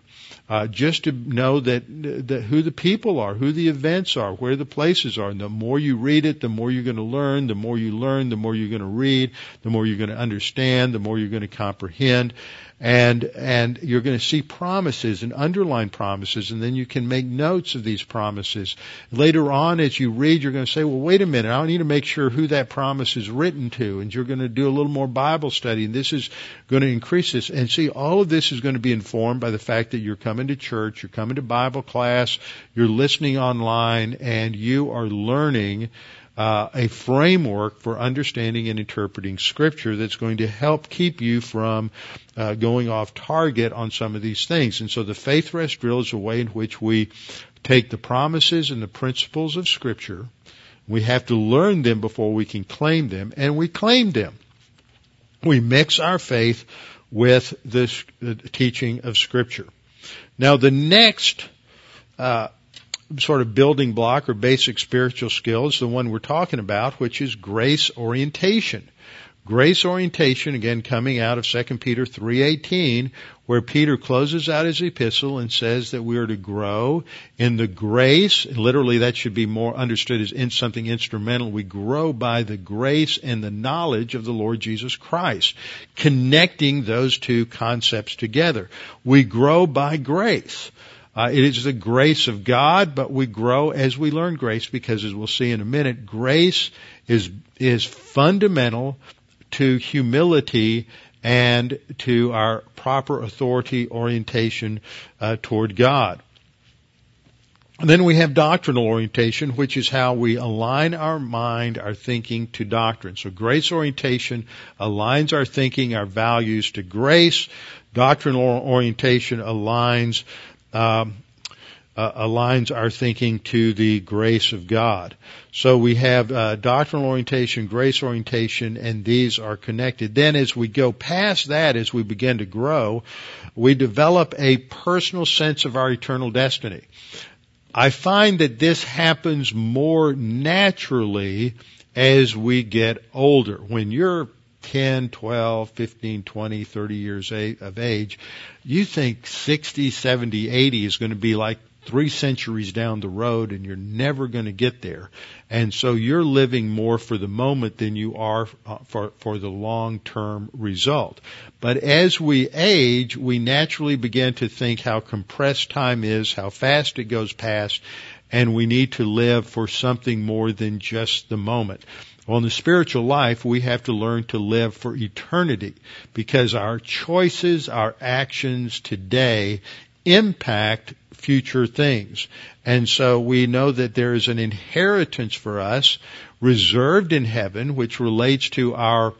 uh, just to know that, that who the people are, who the events are, where the places are. And the more you read it, the more you're going to learn. The more you learn, the more you're going to read. The more you're going to understand. The more you're going to comprehend and and you're going to see promises and underline promises and then you can make notes of these promises. Later on as you read you're going to say well wait a minute. I need to make sure who that promise is written to. And you're going to do a little more bible study and this is going to increase this. And see all of this is going to be informed by the fact that you're coming to church you're coming to bible class you're listening online and you are learning uh, a framework for understanding and interpreting scripture that's going to help keep you from uh, going off target on some of these things. And so the faith rest drill is a way in which we take the promises and the principles of scripture. We have to learn them before we can claim them, and we claim them. We mix our faith with the, the teaching of scripture. Now the next uh, sort of building block or basic spiritual skill is the one we're talking about, which is grace orientation. Grace orientation, again coming out of 2 Peter 3.18, where Peter closes out his epistle and says that we are to grow in the grace, literally that should be more understood as in something instrumental. We grow by the grace and the knowledge of the Lord Jesus Christ, connecting those two concepts together. We grow by grace. Uh, it is the grace of God, but we grow as we learn grace because as we'll see in a minute, grace is, is fundamental to humility and to our proper authority orientation uh, toward God. And then we have doctrinal orientation, which is how we align our mind, our thinking to doctrine. So grace orientation aligns our thinking, our values to grace. Doctrinal orientation aligns um, uh, aligns our thinking to the grace of God. So we have uh, doctrinal orientation, grace orientation, and these are connected. Then as we go past that, as we begin to grow, we develop a personal sense of our eternal destiny. I find that this happens more naturally as we get older. When you're 10, 12, 15, 20, 30 years of age, you think 60, 70, 80 is going to be like three centuries down the road and you're never going to get there. And so you're living more for the moment than you are uh, for, for the long-term result. But as we age, we naturally begin to think how compressed time is, how fast it goes past, and we need to live for something more than just the moment. Well, in the spiritual life, we have to learn to live for eternity because our choices, our actions today impact future things. And so we know that there is an inheritance for us reserved in heaven, which relates to our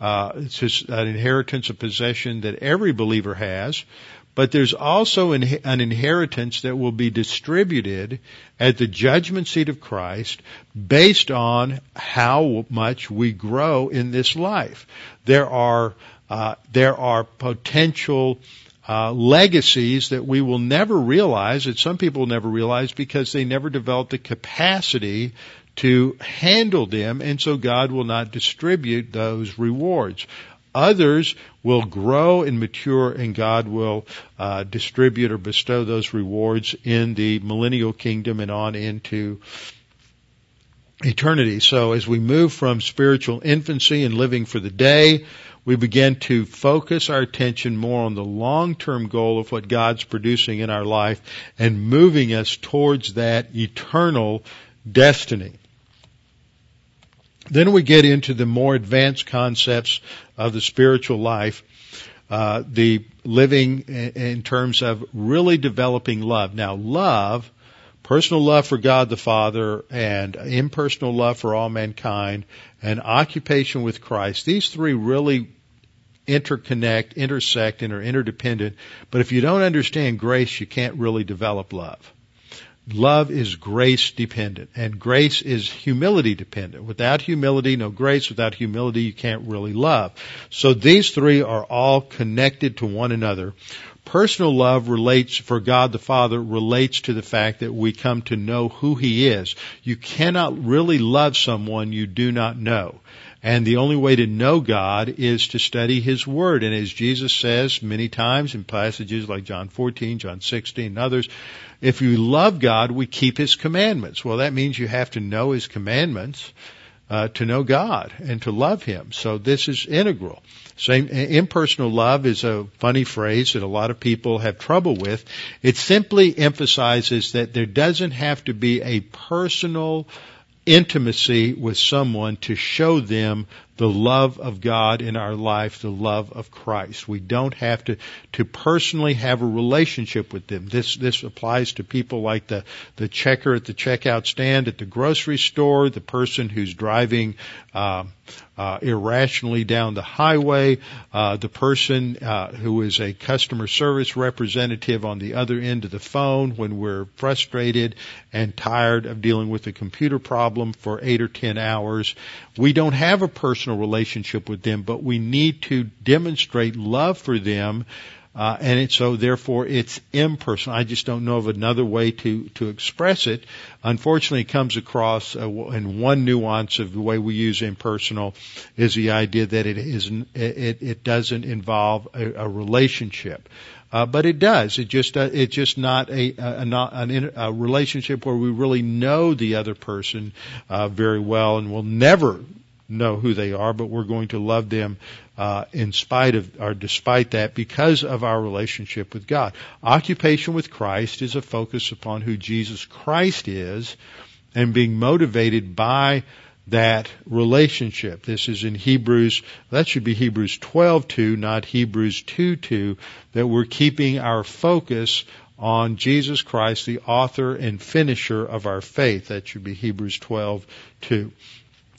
uh, an inheritance of possession that every believer has but there's also an, inheritance that will be distributed at the judgment seat of Christ based on how much we grow in this life. There are uh, there are potential uh, legacies that we will never realize, that some people never realize because they never develop the capacity to handle them, and so God will not distribute those rewards. Others will grow and mature and God will uh, distribute or bestow those rewards in the millennial kingdom and on into eternity. So as we move from spiritual infancy and living for the day, we begin to focus our attention more on the long-term goal of what God's producing in our life and moving us towards that eternal destiny. Then we get into the more advanced concepts of the spiritual life, uh, the living in terms of really developing love. Now, love personal love for God the Father and impersonal love for all mankind and occupation with Christ. These three really interconnect, intersect, and are interdependent. But if you don't understand grace, you can't really develop love. Love is grace dependent and grace is humility dependent. Without humility, no grace. Without humility, you can't really love. So these three are all connected to one another. Personal love relates, for God the Father, relates to the fact that we come to know who He is. You cannot really love someone you do not know. And the only way to know God is to study His Word. And as Jesus says many times in passages like John 14, John 16, and others, if you love God, we keep His commandments. Well, that means you have to know His commandments uh, to know God and to love Him. So this is integral. Same impersonal love is a funny phrase that a lot of people have trouble with. It simply emphasizes that there doesn't have to be a personal intimacy with someone to show them the love of God in our life, the love of Christ. We don't have to, to personally have a relationship with them. This, this applies to people like the, the checker at the checkout stand at the grocery store, the person who's driving, uh, uh, irrationally down the highway, uh, the person uh, who is a customer service representative on the other end of the phone when we're frustrated and tired of dealing with a computer problem for eight or ten hours. We don't have a personal relationship with them, but we need to demonstrate love for them uh, and it, so therefore it's impersonal. I just don't know of another way to, to express it. Unfortunately, it comes across uh, in one nuance of the way we use impersonal is the idea that it is it, it doesn't involve a, a relationship. Uh, but it does. It just uh, it's just not a, a, an, a relationship where we really know the other person uh, very well, and will never know who they are, but we're going to love them uh, in spite of or despite that because of our relationship with God. Occupation with Christ is a focus upon who Jesus Christ is and being motivated by that relationship. This is in Hebrews, that should be Hebrews 12:2, not Hebrews 2:2, that we're keeping our focus on Jesus Christ, the author and finisher of our faith. That should be Hebrews 12:2.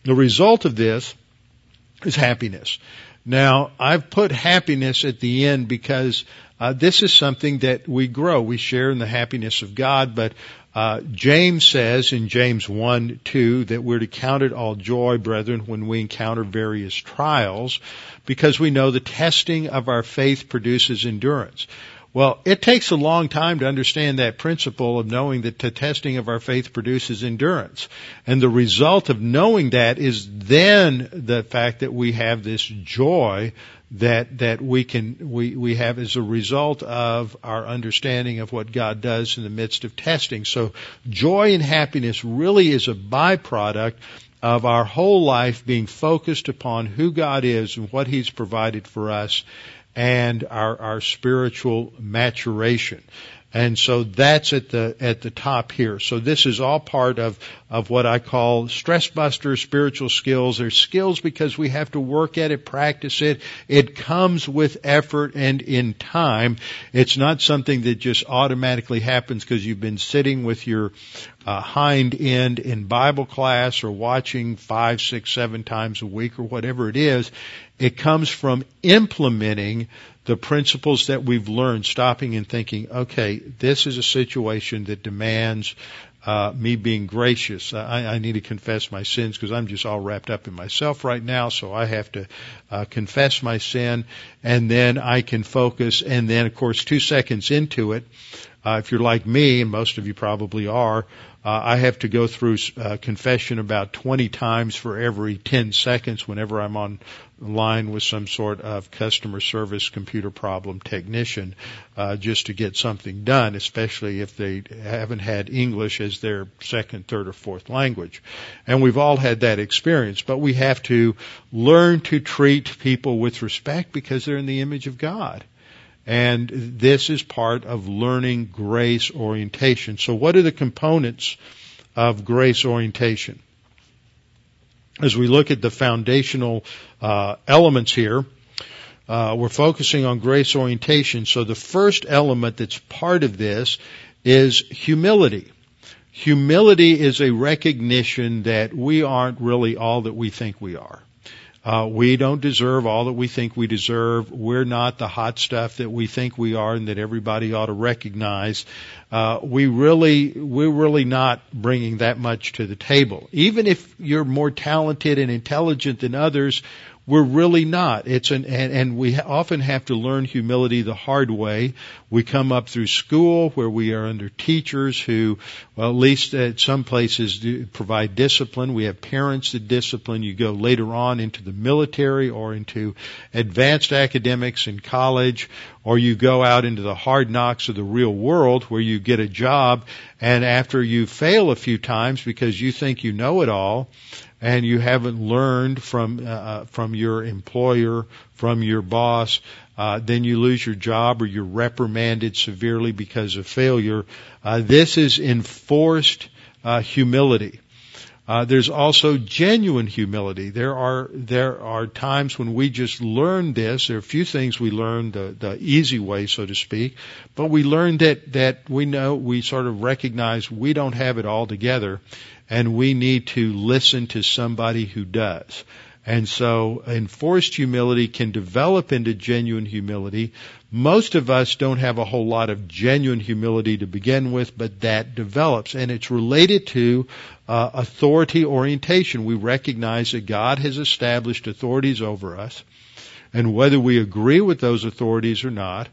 The result of this is happiness. Now, I've put happiness at the end because uh, this is something that we grow. We share in the happiness of God, but uh, James says in James 1, 2 that we're to count it all joy, brethren, when we encounter various trials, because we know the testing of our faith produces endurance. Well, it takes a long time to understand that principle of knowing that the testing of our faith produces endurance. And the result of knowing that is then the fact that we have this joy that that we can we we have as a result of our understanding of what God does in the midst of testing. So joy and happiness really is a byproduct of our whole life being focused upon who God is and what He's provided for us and our, our spiritual maturation. And so that's at the, at the top here. So this is all part of, of what I call stress busters, spiritual skills. They're skills because we have to work at it, practice it. It comes with effort and in time. It's not something that just automatically happens because you've been sitting with your uh, hind end in Bible class or watching five, six, seven times a week or whatever it is. It comes from implementing the principles that we've learned, stopping and thinking, okay, this is a situation that demands uh, me being gracious. I, I need to confess my sins because I'm just all wrapped up in myself right now. So I have to uh, confess my sin, and then I can focus. And then, of course, two seconds into it, uh, if you're like me, and most of you probably are, uh, I have to go through uh, confession about 20 times for every 10 seconds whenever I'm on line with some sort of customer service computer problem technician, uh, just to get something done, especially if they haven't had English as their second, third, or fourth language. And we've all had that experience, but we have to learn to treat people with respect because they're in the image of God. And this is part of learning grace orientation. So what are the components of grace orientation? As we look at the foundational uh, elements here, uh, we're focusing on grace orientation. So the first element that's part of this is humility. Humility is a recognition that we aren't really all that we think we are. Uh, we don't deserve all that we think we deserve. We're not the hot stuff that we think we are and that everybody ought to recognize. Uh, we really, we're really not bringing that much to the table. Even if you're more talented and intelligent than others, we're really not. It's an, and, and we often have to learn humility the hard way. We come up through school where we are under teachers who, well, at least at some places do provide discipline. We have parents that discipline. You go later on into the military or into advanced academics in college, or you go out into the hard knocks of the real world where you get a job and after you fail a few times because you think you know it all, and you haven't learned from uh, uh, from your employer, from your boss, uh, then you lose your job or you're reprimanded severely because of failure. Uh, this is enforced uh, humility. Uh, there's also genuine humility. There are there are times when we just learn this. There are a few things we learn the the easy way, so to speak, but we learn that that we know we sort of recognize we don't have it all together, and we need to listen to somebody who does. And so enforced humility can develop into genuine humility. Most of us don't have a whole lot of genuine humility to begin with, but that develops. And it's related to uh, authority orientation. We recognize that God has established authorities over us. And whether we agree with those authorities or not,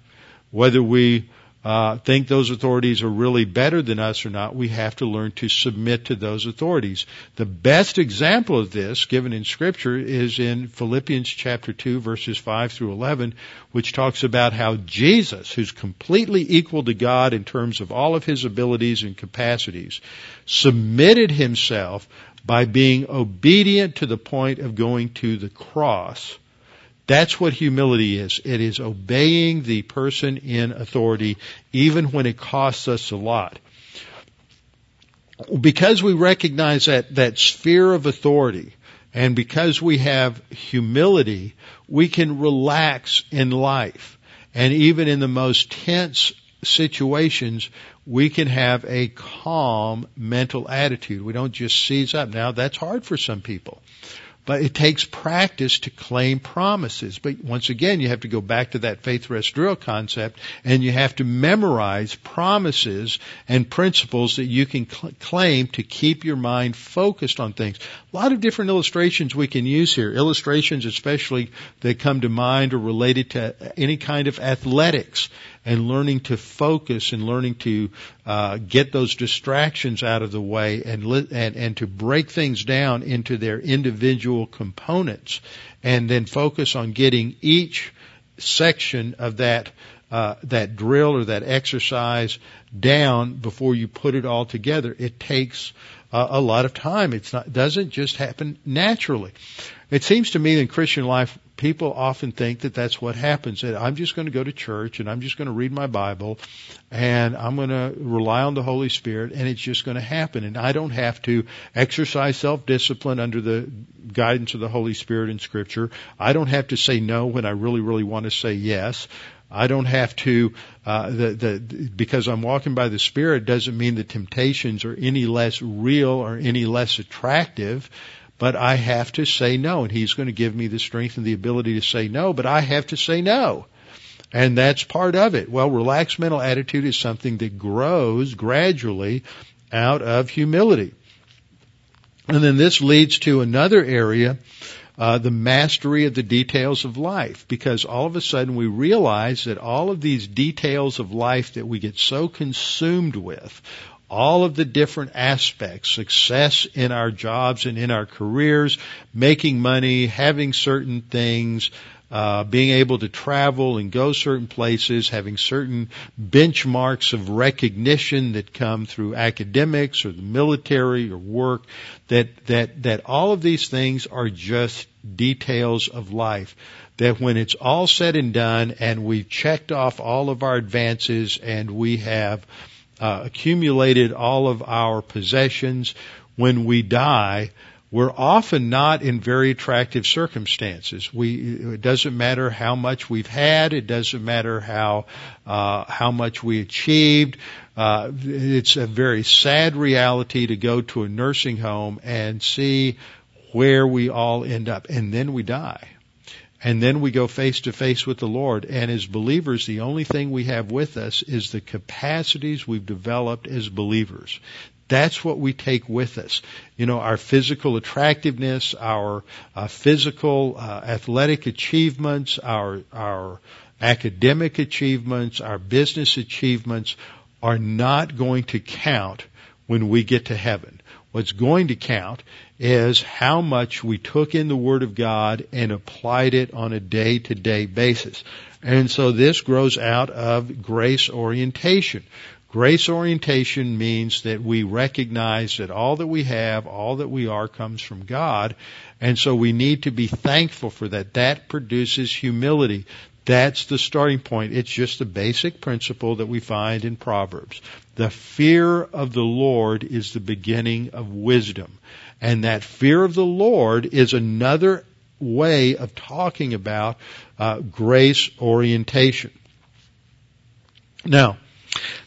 whether we uh, think those authorities are really better than us or not, we have to learn to submit to those authorities. The best example of this given in scripture is in Philippians chapter 2 verses 5 through 11, which talks about how Jesus, who's completely equal to God in terms of all of his abilities and capacities, submitted himself by being obedient to the point of going to the cross that's what humility is. It is obeying the person in authority even when it costs us a lot. Because we recognize that, that sphere of authority and because we have humility, we can relax in life. And even in the most tense situations, we can have a calm mental attitude. We don't just seize up. Now that's hard for some people. But it takes practice to claim promises. But once again, you have to go back to that faith rest drill concept and you have to memorize promises and principles that you can cl- claim to keep your mind focused on things. A lot of different illustrations we can use here. Illustrations especially that come to mind are related to any kind of athletics and learning to focus and learning to uh, get those distractions out of the way and, li- and and to break things down into their individual components and then focus on getting each section of that uh, that drill or that exercise down before you put it all together. It takes uh, a lot of time. It's not doesn't just happen naturally. It seems to me in Christian life people often think that that's what happens. That I'm just going to go to church and I'm just going to read my Bible and I'm going to rely on the Holy Spirit and it's just going to happen. And I don't have to exercise self-discipline under the guidance of the Holy Spirit in Scripture. I don't have to say no when I really, really want to say yes. I don't have to, uh, the, the, because I'm walking by the Spirit doesn't mean the temptations are any less real or any less attractive but I have to say no. And He's going to give me the strength and the ability to say no, but I have to say no. And that's part of it. Well, relaxed mental attitude is something that grows gradually out of humility. And then this leads to another area, uh, the mastery of the details of life, because all of a sudden we realize that all of these details of life that we get so consumed with, all of the different aspects, success in our jobs and in our careers, making money, having certain things, uh, being able to travel and go certain places, having certain benchmarks of recognition that come through academics or the military or work, that, that, that all of these things are just details of life. That when it's all said and done and we've checked off all of our advances and we have uh, accumulated all of our possessions, when we die, we're often not in very attractive circumstances. We, it doesn't matter how much we've had. It doesn't matter how, uh, how much we achieved. Uh, it's a very sad reality to go to a nursing home and see where we all end up, and then we die. And then we go face to face with the Lord. And as believers, the only thing we have with us is the capacities we've developed as believers. That's what we take with us. You know, our physical attractiveness, our uh, physical uh, athletic achievements, our our academic achievements, our business achievements are not going to count when we get to heaven. What's going to count is how much we took in the Word of God and applied it on a day to day basis. And so this grows out of grace orientation. Grace orientation means that we recognize that all that we have, all that we are comes from God. And so we need to be thankful for that. That produces humility. That's the starting point. It's just a basic principle that we find in Proverbs. The fear of the Lord is the beginning of wisdom. And that fear of the Lord is another way of talking about uh, grace orientation. Now,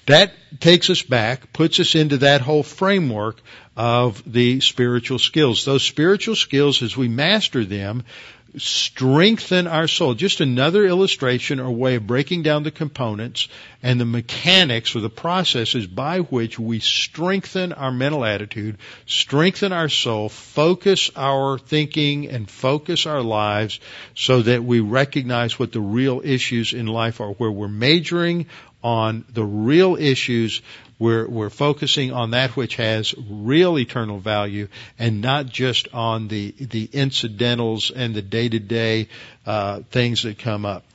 that takes us back, puts us into that whole framework of the spiritual skills. Those spiritual skills, as we master them, strengthen our soul. Just another illustration or way of breaking down the components and the mechanics or the processes by which we strengthen our mental attitude, strengthen our soul, focus our thinking and focus our lives so that we recognize what the real issues in life are, where we're majoring on the real issues we're, we're focusing on that which has real eternal value and not just on the, the incidentals and the day to day, things that come up.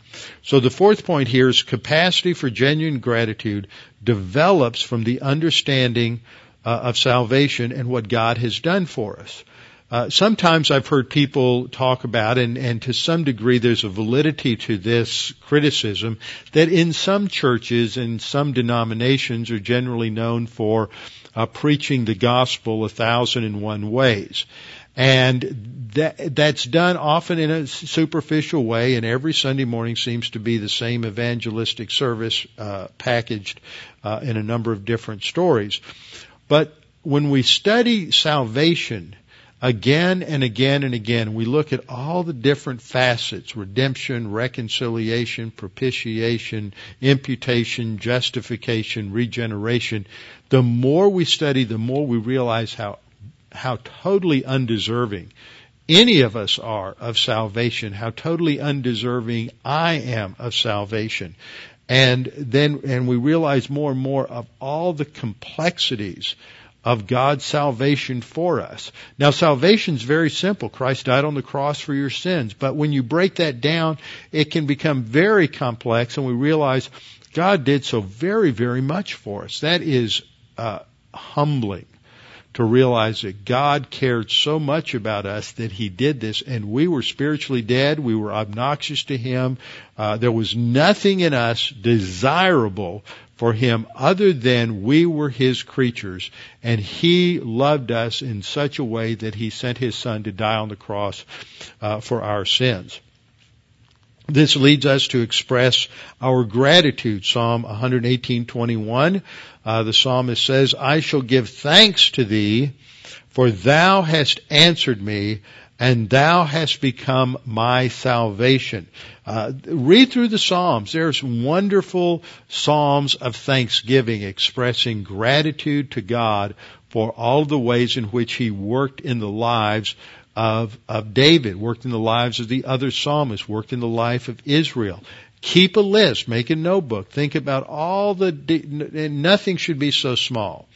So the fourth point here is capacity for genuine gratitude develops from the understanding uh, of salvation and what God has done for us. Uh, sometimes I've heard people talk about, and, and to some degree there's a validity to this criticism, that in some churches and some denominations are generally known for uh, preaching the gospel a thousand and one ways. And that, that's done often in a superficial way, and every Sunday morning seems to be the same evangelistic service uh, packaged uh, in a number of different stories. But when we study salvation, again and again and again, we look at all the different facets, redemption, reconciliation, propitiation, imputation, justification, regeneration. The more we study, the more we realize how, how totally undeserving any of us are of salvation, how totally undeserving I am of salvation. And then, and we realize more and more of all the complexities of God's salvation for us. Now salvation is very simple. Christ died on the cross for your sins. But when you break that down, it can become very complex and we realize God did so very, very much for us. That is uh, humbling to realize that God cared so much about us that He did this, and we were spiritually dead. We were obnoxious to Him. Uh, there was nothing in us desirable for him other than we were his creatures and he loved us in such a way that he sent his son to die on the cross uh, for our sins. This leads us to express our gratitude. Psalm 118:21, uh, the psalmist says, "I shall give thanks to thee, for thou hast answered me and thou hast become my salvation. Uh, read through the Psalms. There's wonderful Psalms of thanksgiving expressing gratitude to God for all the ways in which He worked in the lives of, of David, worked in the lives of the other psalmists, worked in the life of Israel. Keep a list, make a notebook, think about all the, nothing should be so small.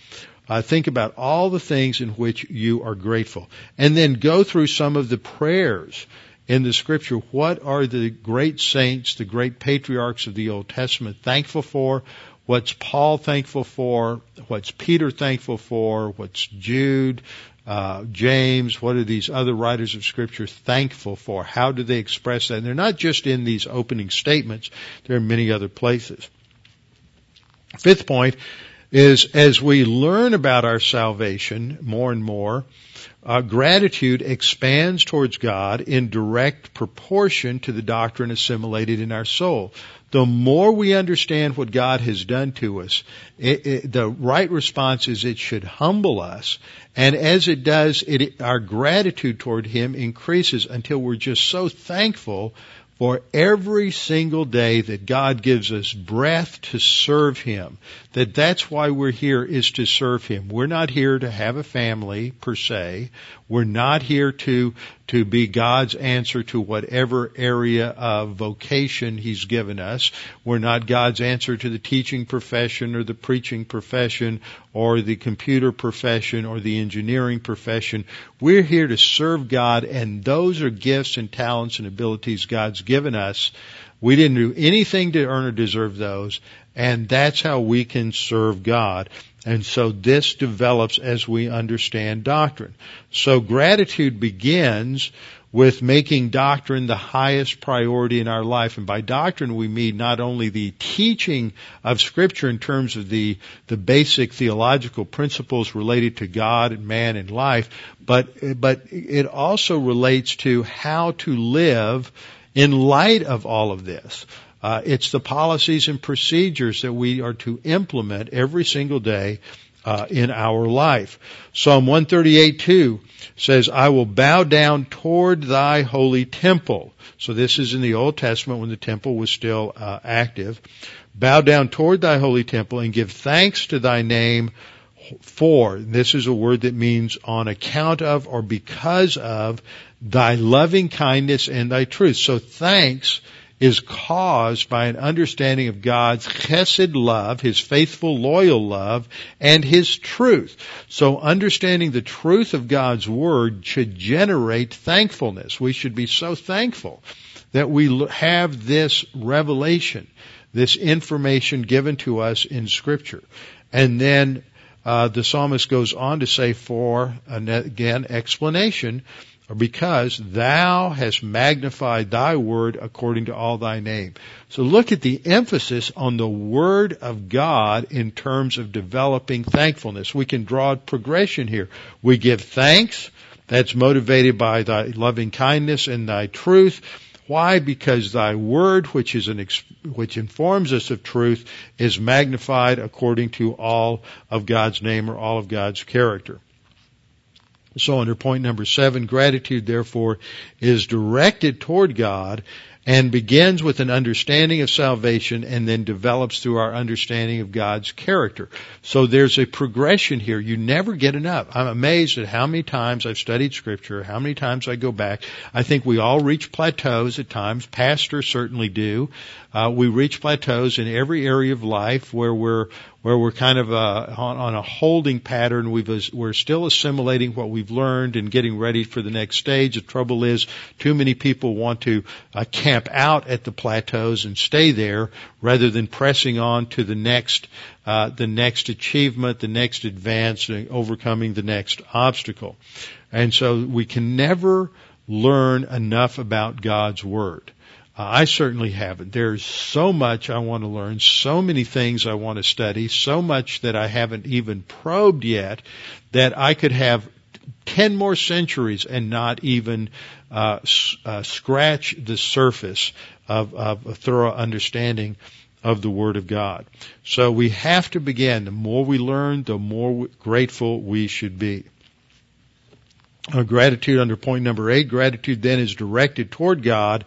Uh, think about all the things in which you are grateful. And then go through some of the prayers in the scripture. What are the great saints, the great patriarchs of the Old Testament thankful for? What's Paul thankful for? What's Peter thankful for? What's Jude, uh, James? What are these other writers of scripture thankful for? How do they express that? And they're not just in these opening statements. There are many other places. Fifth point, is as we learn about our salvation more and more, uh, gratitude expands towards God in direct proportion to the doctrine assimilated in our soul. The more we understand what God has done to us, it, it, the right response is it should humble us, and as it does, it, our gratitude toward Him increases until we're just so thankful for every single day that God gives us breath to serve Him. That that's why we're here is to serve Him. We're not here to have a family per se. We're not here to, to be God's answer to whatever area of vocation He's given us. We're not God's answer to the teaching profession or the preaching profession or the computer profession or the engineering profession. We're here to serve God and those are gifts and talents and abilities God's given us. We didn't do anything to earn or deserve those and that's how we can serve God. And so this develops as we understand doctrine. So gratitude begins with making doctrine the highest priority in our life. And by doctrine we mean not only the teaching of scripture in terms of the, the basic theological principles related to God and man and life, but, but it also relates to how to live in light of all of this. Uh, it's the policies and procedures that we are to implement every single day uh, in our life. Psalm 138:2 says, "I will bow down toward thy holy temple." So this is in the Old Testament when the temple was still uh, active. Bow down toward thy holy temple and give thanks to thy name for. This is a word that means on account of or because of thy loving kindness and thy truth. So thanks is caused by an understanding of God's chesed love, His faithful, loyal love, and His truth. So understanding the truth of God's Word should generate thankfulness. We should be so thankful that we have this revelation, this information given to us in Scripture. And then uh, the psalmist goes on to say for, again, explanation, because thou hast magnified thy word according to all thy name. So look at the emphasis on the word of God in terms of developing thankfulness. We can draw a progression here. We give thanks. That's motivated by thy loving kindness and thy truth. Why? Because thy word, which is an, which informs us of truth, is magnified according to all of God's name or all of God's character. So under point number seven, gratitude therefore is directed toward God and begins with an understanding of salvation and then develops through our understanding of God's character. So there's a progression here. You never get enough. I'm amazed at how many times I've studied scripture, how many times I go back. I think we all reach plateaus at times. Pastors certainly do. Uh, we reach plateaus in every area of life where we're where we're kind of uh, on, on, a holding pattern. We've, we're still assimilating what we've learned and getting ready for the next stage. The trouble is, too many people want to uh, camp out at the plateaus and stay there rather than pressing on to the next, uh, the next achievement, the next advance, overcoming the next obstacle. And so we can never learn enough about God's Word. I certainly haven't. There's so much I want to learn, so many things I want to study, so much that I haven't even probed yet that I could have 10 more centuries and not even uh, uh, scratch the surface of, of a thorough understanding of the Word of God. So we have to begin. The more we learn, the more grateful we should be. Uh, gratitude under point number eight. Gratitude then is directed toward God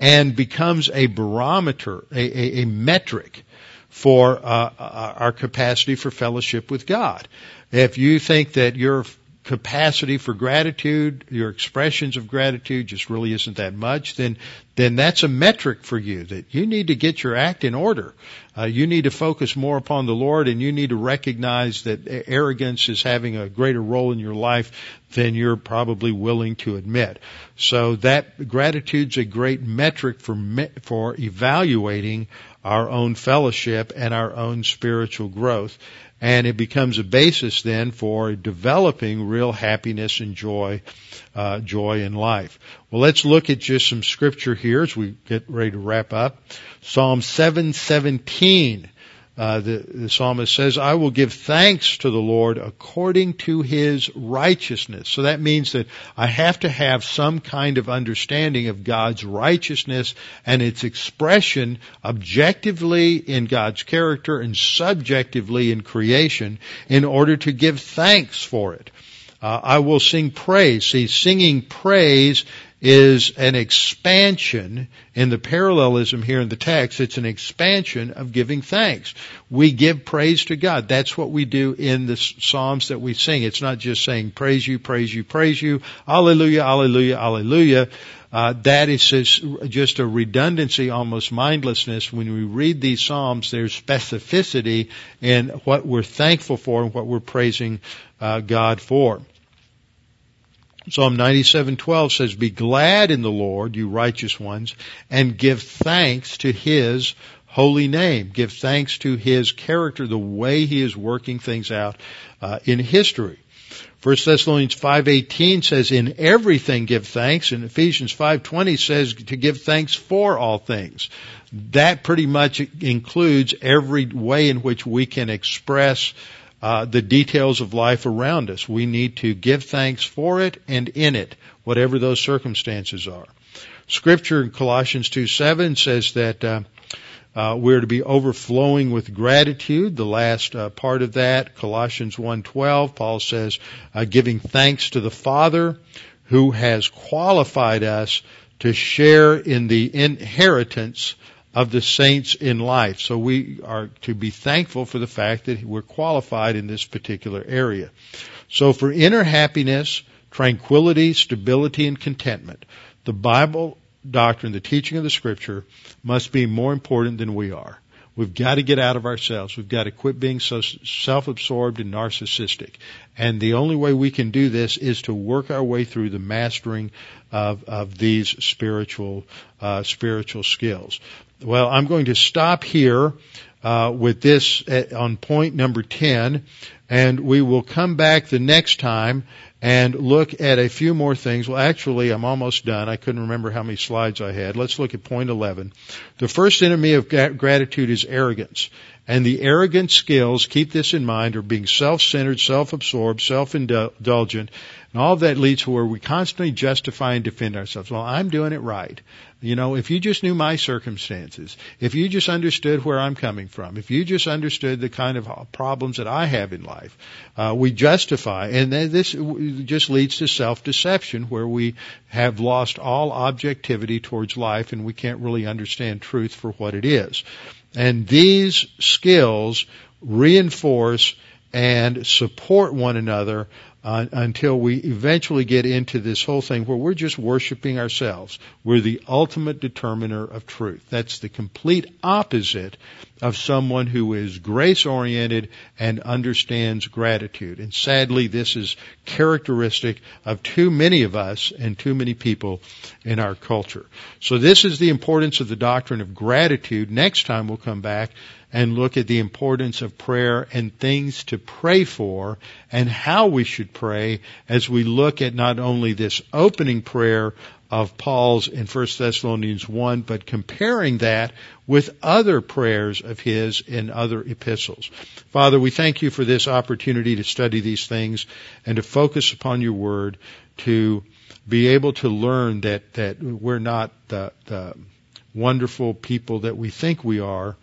and becomes a barometer, a, a, a metric for uh, our capacity for fellowship with God. If you think that your capacity for gratitude, your expressions of gratitude just really isn't that much, then then that's a metric for you that you need to get your act in order. Uh, you need to focus more upon the Lord, and you need to recognize that arrogance is having a greater role in your life than you're probably willing to admit. So that gratitude's a great metric for for evaluating our own fellowship and our own spiritual growth and it becomes a basis then for developing real happiness and joy, uh, joy in life. Well, let's look at just some scripture here as we get ready to wrap up. Psalm 717 uh, the, the psalmist says, I will give thanks to the Lord according to his righteousness. So that means that I have to have some kind of understanding of God's righteousness and its expression objectively in God's character and subjectively in creation in order to give thanks for it. Uh, I will sing praise. See, singing praise is an expansion in the parallelism here in the text. It's an expansion of giving thanks. We give praise to God. That's what we do in the Psalms that we sing. It's not just saying praise you, praise you, praise you, hallelujah, hallelujah, hallelujah. Uh, that is just, a redundancy, almost mindlessness. When we read these Psalms, there's specificity in what we're thankful for and what we're praising uh, God for. Psalm 97:12 says, "Be glad in the Lord, you righteous ones, and give thanks to his holy name. Give thanks to his character, the way he is working things out uh, in history." 1 Thessalonians 5:18 says in everything give thanks and Ephesians 5:20 says to give thanks for all things. That pretty much includes every way in which we can express uh, the details of life around us. We need to give thanks for it and in it, whatever those circumstances are. Scripture in Colossians 2 7 says that uh, uh, we're to be overflowing with gratitude. The last uh, part of that, Colossians 1:12, Paul says, uh, giving thanks to the Father who has qualified us to share in the inheritance of the saints in life. So we are to be thankful for the fact that we're qualified in this particular area. So for inner happiness, tranquility, stability, and contentment, the Bible doctrine, the teaching of the scripture must be more important than we are. We've got to get out of ourselves. We've got to quit being so self-absorbed and narcissistic. And the only way we can do this is to work our way through the mastering of, of these spiritual, uh, spiritual skills. Well, I'm going to stop here uh, with this at, on point number 10, and we will come back the next time and look at a few more things. Well, actually, I'm almost done. I couldn't remember how many slides I had. Let's look at point 11. The first enemy of gratitude is arrogance. And the arrogant skills, keep this in mind, are being self-centered, self-absorbed, self-indulgent, and all that leads to where we constantly justify and defend ourselves. Well, I'm doing it right. You know, if you just knew my circumstances, if you just understood where I'm coming from, if you just understood the kind of problems that I have in life, uh, we justify, and then this just leads to self-deception where we have lost all objectivity towards life and we can't really understand truth for what it is. And these skills reinforce and support one another uh, until we eventually get into this whole thing where we're just worshiping ourselves. We're the ultimate determiner of truth. That's the complete opposite of someone who is grace oriented and understands gratitude. And sadly, this is characteristic of too many of us and too many people in our culture. So this is the importance of the doctrine of gratitude. Next time we'll come back and look at the importance of prayer and things to pray for and how we should pray as we look at not only this opening prayer of Paul's in 1 Thessalonians 1, but comparing that with other prayers of his in other epistles. Father, we thank you for this opportunity to study these things and to focus upon your word, to be able to learn that, that we're not the, the wonderful people that we think we are,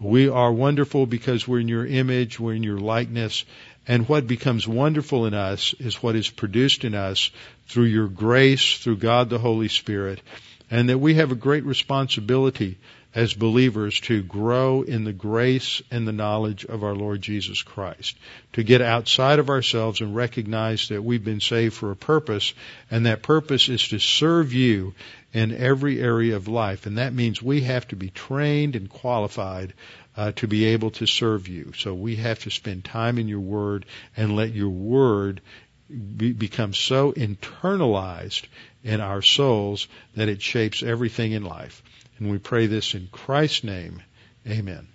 we are wonderful because we're in your image, we're in your likeness, and what becomes wonderful in us is what is produced in us through your grace, through God the Holy Spirit, and that we have a great responsibility as believers to grow in the grace and the knowledge of our Lord Jesus Christ, to get outside of ourselves and recognize that we've been saved for a purpose, and that purpose is to serve you in every area of life. And that means we have to be trained and qualified uh, to be able to serve you. So we have to spend time in your word and let your word be, become so internalized in our souls that it shapes everything in life. And we pray this in Christ's name. Amen.